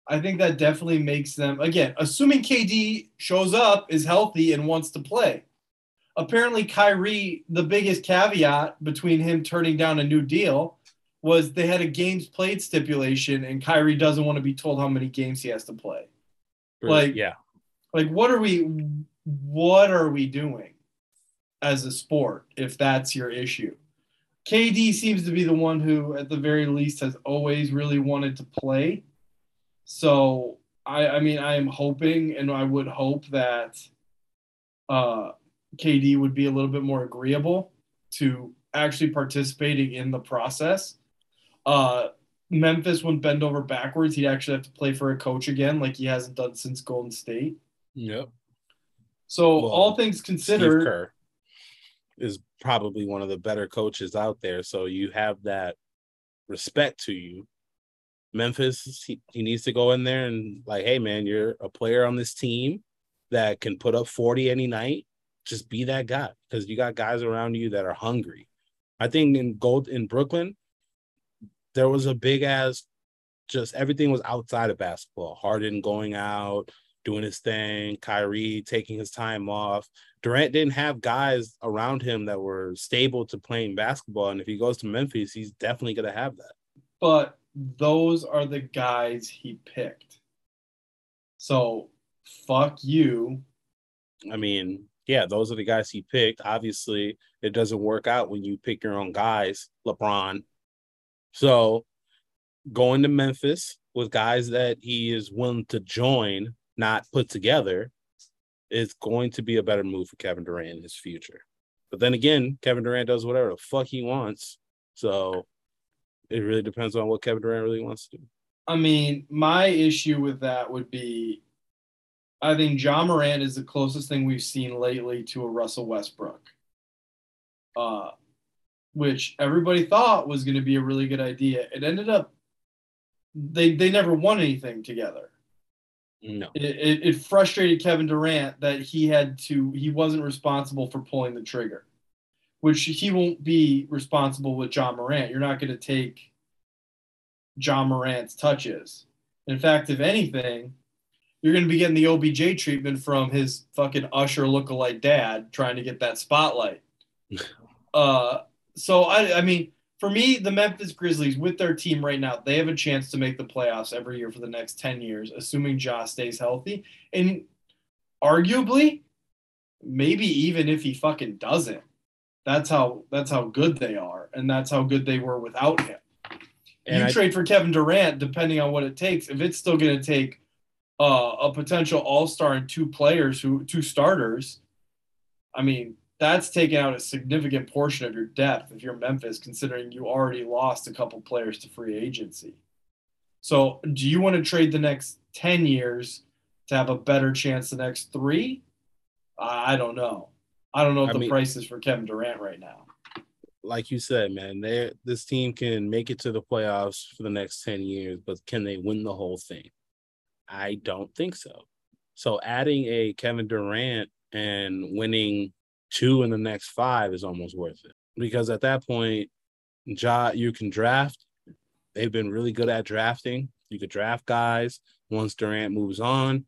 I think that definitely makes them again, assuming KD shows up, is healthy, and wants to play apparently Kyrie, the biggest caveat between him turning down a new deal was they had a games played stipulation and Kyrie doesn't want to be told how many games he has to play. Like yeah. Like what are we what are we doing as a sport if that's your issue? KD seems to be the one who at the very least has always really wanted to play. So I I mean I am hoping and I would hope that uh KD would be a little bit more agreeable to actually participating in the process. Uh, Memphis wouldn't bend over backwards. He'd actually have to play for a coach again, like he hasn't done since Golden State. Yep. So Well, all things Steve considered, Kerr is probably one of the better coaches out there. So you have that respect to you. Memphis, he, he needs to go in there and like, hey man, you're a player on this team that can put up 40 any night. Just be that guy because you got guys around you that are hungry. I think in gold in Brooklyn, there was a big ass just everything was outside of basketball. Harden going out, doing his thing, Kyrie taking his time off. Durant didn't have guys around him that were stable to playing basketball. And if he goes to Memphis, he's definitely gonna have that. but those are the guys he picked. So fuck you. I mean, yeah, those are the guys he picked. Obviously, it doesn't work out when you pick your own guys, LeBron. So going to Memphis with guys that he is willing to join, not put together, is going to be a better move for Kevin Durant in his future. But then again, Kevin Durant does whatever the fuck he wants. So it really depends on what Kevin Durant really wants to do. I mean, my issue with that would be I think Ja Morant is the closest thing we've seen lately to a Russell Westbrook. Uh which everybody thought was going to be a really good idea. It ended up they they never won anything together. No. It, it, it frustrated Kevin Durant that he had to he wasn't responsible for pulling the trigger, which he won't be responsible with Ja Morant. You're not going to take Ja Morant's touches. In fact, if anything, you're going to be getting the OBJ treatment from his fucking Usher lookalike dad trying to get that spotlight. uh, so I, I mean, for me, the Memphis Grizzlies with their team right now, they have a chance to make the playoffs every year for the next 10 years, assuming Ja stays healthy. And arguably, maybe even if he fucking doesn't. That's how that's how good they are, and that's how good they were without him. And you I- trade for Kevin Durant, depending on what it takes. If it's still going to take uh, a potential All Star and two players who two starters, I mean that's taking out a significant portion of your depth if you're Memphis, considering you already lost a couple players to free agency. So, do you want to trade the next ten years to have a better chance the next three? I don't know. I don't know what the mean- price is for Kevin Durant right now. like you said, man, they this team can make it to the playoffs for the next 10 years, but can they win the whole thing? I don't think so. So adding a Kevin Durant and winning two in the next five is almost worth it. Because at that point, Ja, you can draft. They've been really good at drafting. You could draft guys. Once Durant moves on,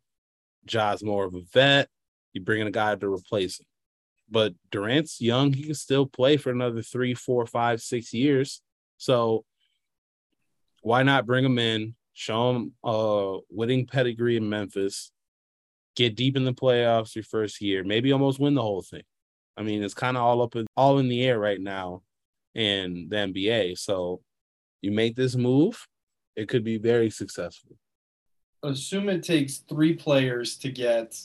Ja's more of a vet. You bring in a guy to replace him but Durant's young. He can still play for another three, four, five, six years. So why not bring him in, show him a winning pedigree in Memphis, get deep in the playoffs your first year, maybe almost win the whole thing. I mean, it's kind of all up in, all in the air right now in the NBA. So you make this move, it could be very successful. assume it takes three players to get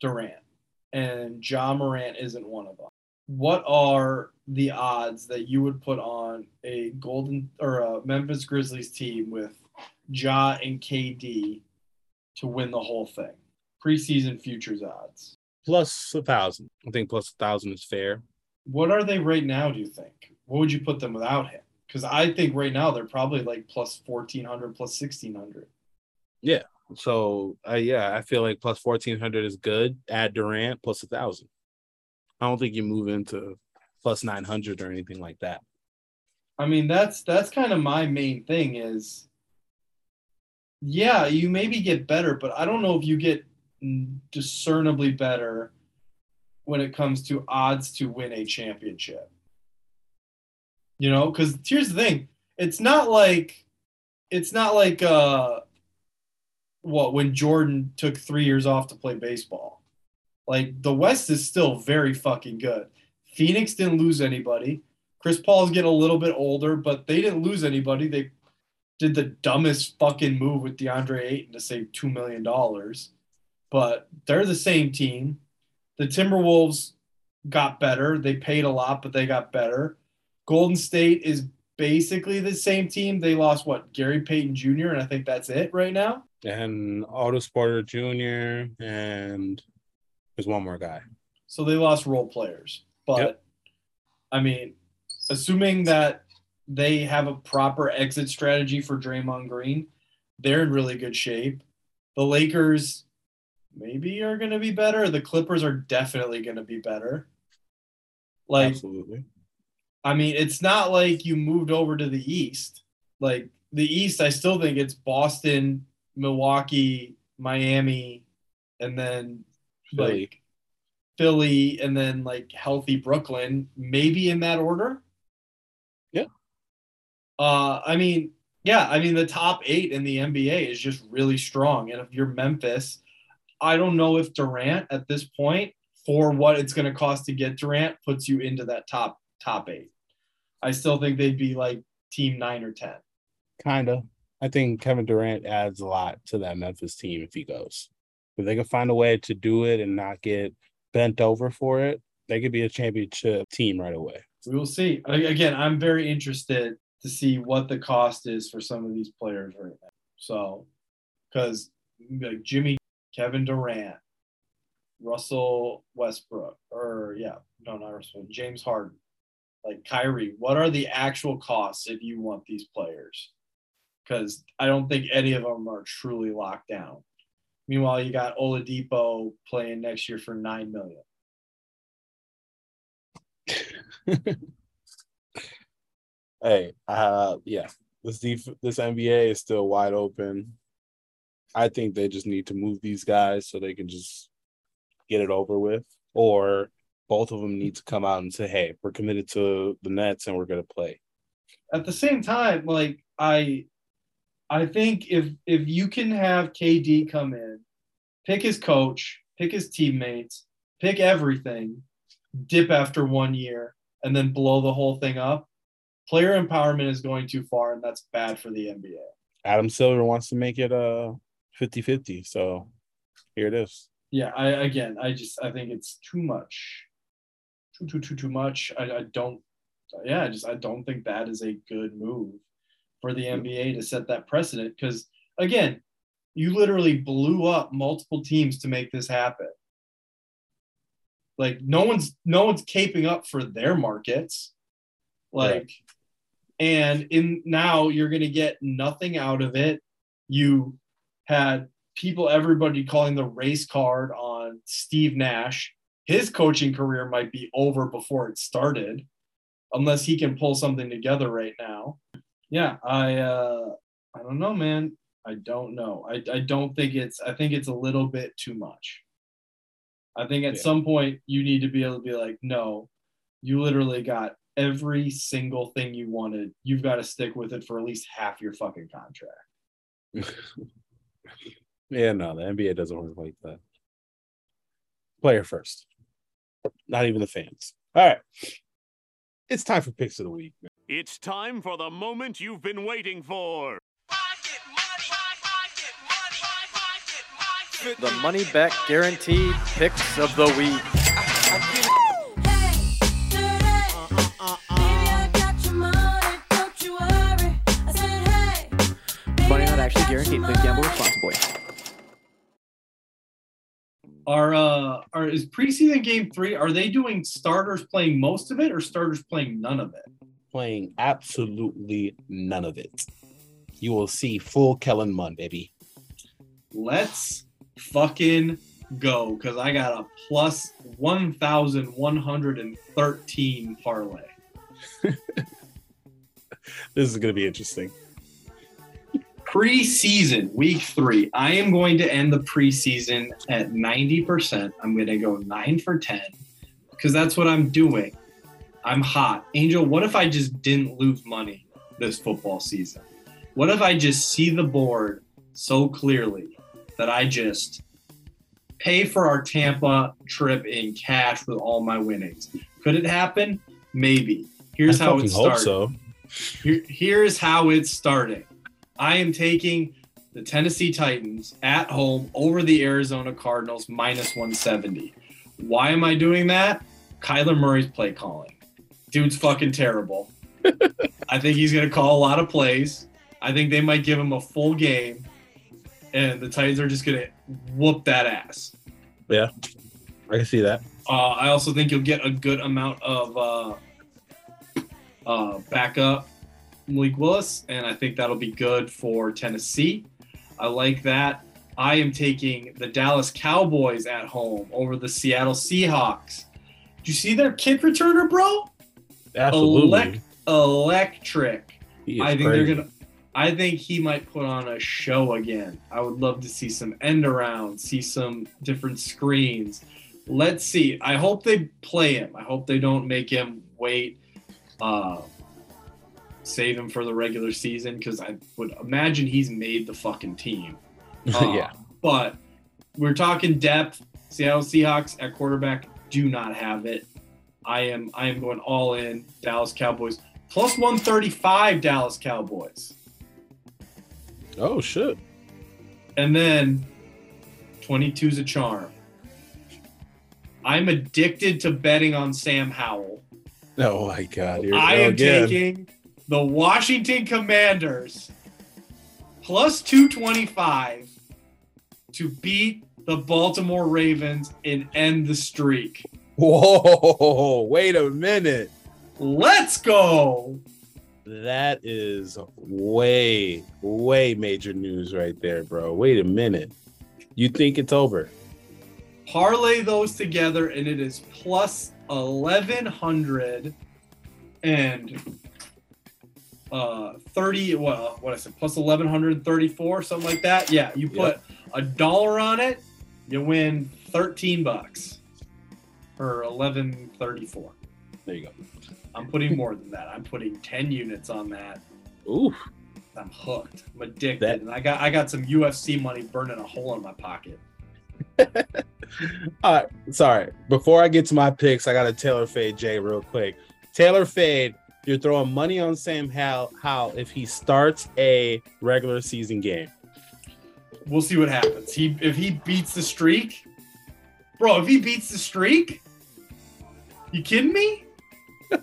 Durant, and Ja Morant isn't one of them. What are the odds that you would put on a Golden or a Memphis Grizzlies team with Ja and KD to win the whole thing? Preseason futures odds. Plus a thousand. I think plus a thousand is fair. What are they right now? Do you think? What would you put them without him? Because I think right now they're probably like plus fourteen hundred, plus sixteen hundred. Yeah. So uh, yeah, I feel like plus fourteen hundred is good. Add Durant plus a thousand. I don't think you move into plus nine hundred or anything like that. I mean, that's that's kind of my main thing is yeah, you maybe get better, but I don't know if you get discernibly better when it comes to odds to win a championship. You know, cuz here's the thing. It's not like it's not like uh what when Jordan took 3 years off to play baseball. Like the West is still very fucking good. Phoenix didn't lose anybody. Chris Paul's getting a little bit older, but they didn't lose anybody. They did the dumbest fucking move with DeAndre Ayton to save $2 million. But they're the same team. The Timberwolves got better. They paid a lot, but they got better. Golden State is basically the same team. They lost what Gary Payton Jr. and I think that's it right now. And Otto Porter Jr. and there's one more guy. So they lost role players. But Yep. I mean, assuming that they have a proper exit strategy for Draymond Green, they're in really good shape. The Lakers maybe are going to be better. The Clippers are definitely going to be better. Like, Absolutely. I mean, it's not like you moved over to the East. Like the East, I still think it's Boston, Milwaukee, Miami, and then Philly. like Philly, and then like healthy Brooklyn, maybe in that order. Yeah. Uh, I mean, yeah, I mean the top eight in the NBA is just really strong, and if you're Memphis, I don't know if Durant at this point, for what it's going to cost to get Durant, puts you into that top top eight. I still think they'd be like team nine or ten. Kind of. I think Kevin Durant adds a lot to that Memphis team if he goes. If they can find a way to do it and not get bent over for it, they could be a championship team right away. We will see. Again, I'm very interested to see what the cost is for some of these players right now. So, because like Jimmy, Kevin Durant, Russell Westbrook, or yeah, no, not Russell, James Harden, like Kyrie, what are the actual costs if you want these players? Because I don't think any of them are truly locked down. Meanwhile, you got Oladipo playing next year for nine million. Hey, uh, yeah, this def- this NBA is still wide open. I think they just need to move these guys so they can just get it over with, or both of them need to come out and say, "Hey, we're committed to the Nets and we're going to play." at the same time, like I I think if if you can have KD come in, pick his coach, pick his teammates, pick everything, dip after one year, and then blow the whole thing up, player empowerment is going too far, and that's bad for the NBA. Adam Silver wants to make it uh 50-50, so here it is. Yeah, I again, I just I think it's too much, too too too too much. I, I don't, yeah, I just I don't think that is a good move for the NBA to set that precedent because again, you literally blew up multiple teams to make this happen. Like no one's no one's caping up for their markets, like, and in now you're gonna get nothing out of it. You had people, everybody calling the race card on Steve Nash. His coaching career might be over before it started, unless he can pull something together right now. Yeah, I uh, I don't know, man. I don't know. I, I don't think it's I think it's a little bit too much. I think at Yeah. some point you need to be able to be like, no, you literally got every single thing you wanted. You've got to stick with it for at least half your fucking contract. Yeah, no, the NBA doesn't work like that. Player first, not even the fans. All right, it's time for picks of the week. It's time for the moment you've been waiting for. The money back guaranteed picks of the week. Actually guaranteed. Please gamble responsibly. Are uh are is preseason game three? Are they doing starters playing most of it or starters playing none of it? Playing absolutely none of it. You will see full Kellen Mond, baby. Let's fucking go because I got a plus one thousand one hundred and thirteen parlay. This is going to be interesting. Preseason week three. I am going to end the preseason at ninety percent. I'm going to go nine for ten because that's what I'm doing. I'm hot. Angel, what if I just didn't lose money this football season? What if I just see the board so clearly that I just pay for our Tampa trip in cash with all my winnings? Could it happen? Maybe. Here's I how it started. so. Here, here's how it's starting. I am taking the Tennessee Titans at home over the Arizona Cardinals minus 170. Why am I doing that? Kyler Murray's play calling. Dude's fucking terrible. I think he's going to call a lot of plays. I think they might give him a full game, and the Titans are just going to whoop that ass. Yeah, I can see that. Uh, I also think you'll get a good amount of uh, uh, backup Malik Willis, and I think that'll be good for Tennessee. I like that. I am taking the Dallas Cowboys at home over the Seattle Seahawks. Did you see their kick returner, bro? Absolutely. Elec- electric. I think crazy. they're gonna. I think he might put on a show again. I would love to see some end around, see some different screens. Let's see. I hope they play him. I hope they don't make him wait. Uh, save him for the regular season because I would imagine he's made the fucking team. Uh, yeah. But we're talking depth. Seattle Seahawks at quarterback do not have it. I am I am going all in Dallas Cowboys plus 135 Dallas Cowboys. Oh shit. And then 22 is a charm. I'm addicted to betting on Sam Howell. Oh my god. Here I am again. taking the Washington Commanders plus 225 to beat the Baltimore Ravens and end the streak. Whoa, wait a minute. Let's go. That is way, way major news right there, bro. Wait a minute. You think it's over? Parlay those together and it is plus 1100 and uh 30 what what I said plus 1134 something like that. Yeah, you put a dollar on it, you win 13 bucks or 1134. There you go. I'm putting more than that. I'm putting 10 units on that. Oof. I'm hooked. I'm addicted. That- and I got I got some UFC money burning a hole in my pocket. All right, sorry. Before I get to my picks, I got to Taylor Fade Jay real quick. Taylor Fade, you're throwing money on Sam Howell, Howell if he starts a regular season game. We'll see what happens. He if he beats the streak, bro. If he beats the streak, you kidding me?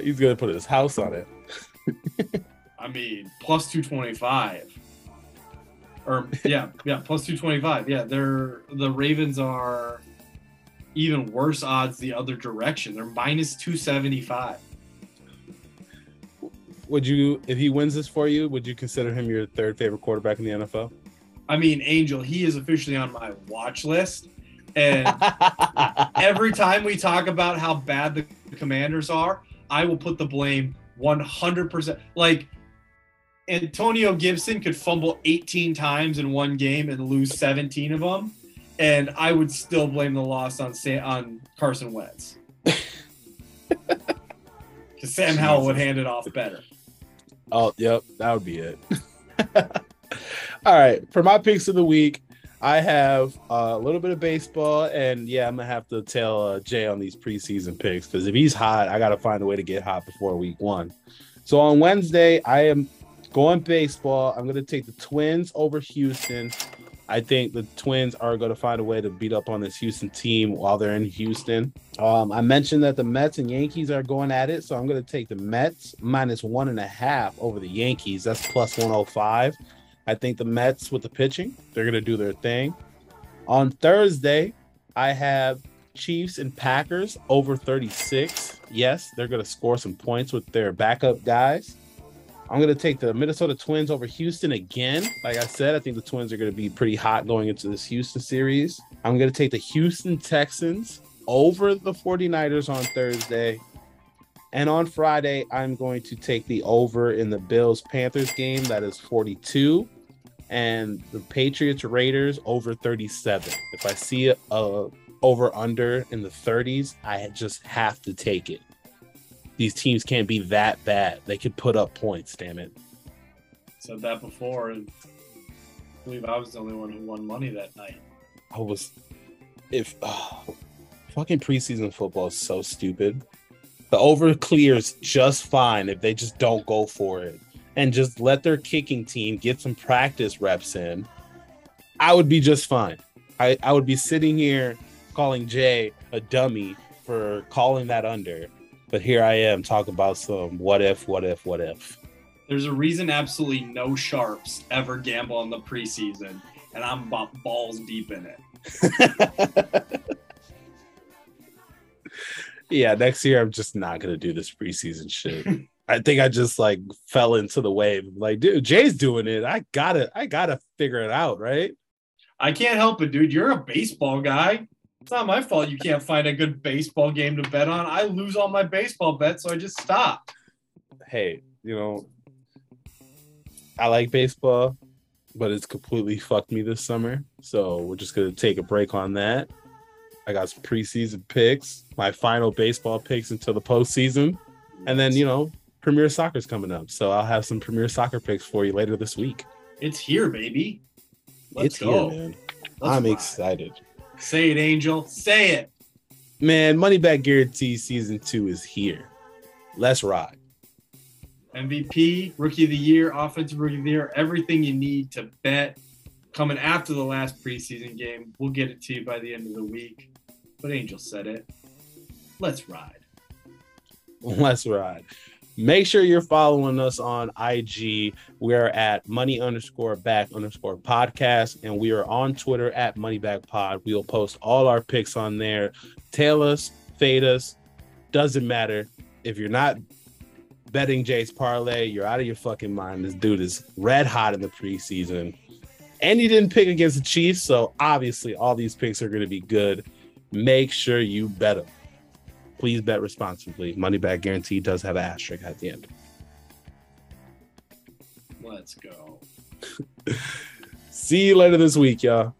He's gonna put his house on it. I mean, plus two twenty five. Or yeah, yeah, plus two twenty five. Yeah, they're the Ravens are even worse odds the other direction. They're minus two seventy five. Would you, if he wins this for you, would you consider him your third favorite quarterback in the NFL? I mean, Angel, he is officially on my watch list. And every time we talk about how bad the commanders are, I will put the blame 100%. Like, Antonio Gibson could fumble 18 times in one game and lose 17 of them. And I would still blame the loss on Sam, on Carson Wentz. Because Sam Howell would hand it off better. Oh, yep, that would be it. All right, for my picks of the week, I have uh, a little bit of baseball, and yeah, I'm gonna have to tell uh, Jay on these preseason picks because if he's hot, I gotta find a way to get hot before week one. So on Wednesday, I am going baseball. I'm gonna take the Twins over Houston. I think the Twins are going to find a way to beat up on this Houston team while they're in Houston. Um, I mentioned that the Mets and Yankees are going at it, so I'm going to take the Mets minus one and a half over the Yankees. That's plus 105. I think the Mets with the pitching, they're going to do their thing. On Thursday, I have Chiefs and Packers over 36. Yes, they're going to score some points with their backup guys. I'm going to take the Minnesota Twins over Houston again. Like I said, I think the Twins are going to be pretty hot going into this Houston series. I'm going to take the Houston Texans over the 49ers on Thursday. And on Friday, I'm going to take the over in the Bills Panthers game. That is 42. And the Patriots Raiders over 37. If I see a, a over under in the 30s, I just have to take it these teams can't be that bad. They could put up points, damn it. Said that before, and I believe I was the only one who won money that night. I was if oh, fucking preseason football is so stupid. The over clears just fine if they just don't go for it and just let their kicking team get some practice reps in. I would be just fine. I, I would be sitting here calling Jay a dummy for calling that under But here I am talking about some what if, what if, what if. There's a reason absolutely no sharps ever gamble on the preseason, and I'm about balls deep in it. yeah, next year I'm just not gonna do this preseason shit. I think I just like fell into the wave. Like, dude, Jay's doing it. I gotta, I gotta figure it out, right? I can't help it, dude. You're a baseball guy. It's not my fault you can't find a good baseball game to bet on. I lose all my baseball bets, so I just stop. Hey, you know, I like baseball, but it's completely fucked me this summer. So we're just gonna take a break on that. I got some preseason picks, my final baseball picks until the postseason, and then you know, Premier Soccer's coming up, so I'll have some Premier Soccer picks for you later this week. It's here, baby. Let's it's go. here, man. Let's I'm ride. excited. Say it, Angel. Say it. Man, Money Back Guarantee season two is here. Let's ride. MVP, Rookie of the Year, Offensive Rookie of the Year, everything you need to bet coming after the last preseason game. We'll get it to you by the end of the week. But Angel said it. Let's ride. Let's ride. Make sure you're following us on IG. We're at money underscore back underscore podcast, and we are on Twitter at money back pod. We will post all our picks on there. Tail us, fade us, doesn't matter. If you're not betting Jay's parlay, you're out of your fucking mind. This dude is red hot in the preseason. And he didn't pick against the Chiefs, so obviously all these picks are going to be good. Make sure you bet them please bet responsibly. Money back guarantee does have an asterisk at the end. Let's go. See you later this week, y'all.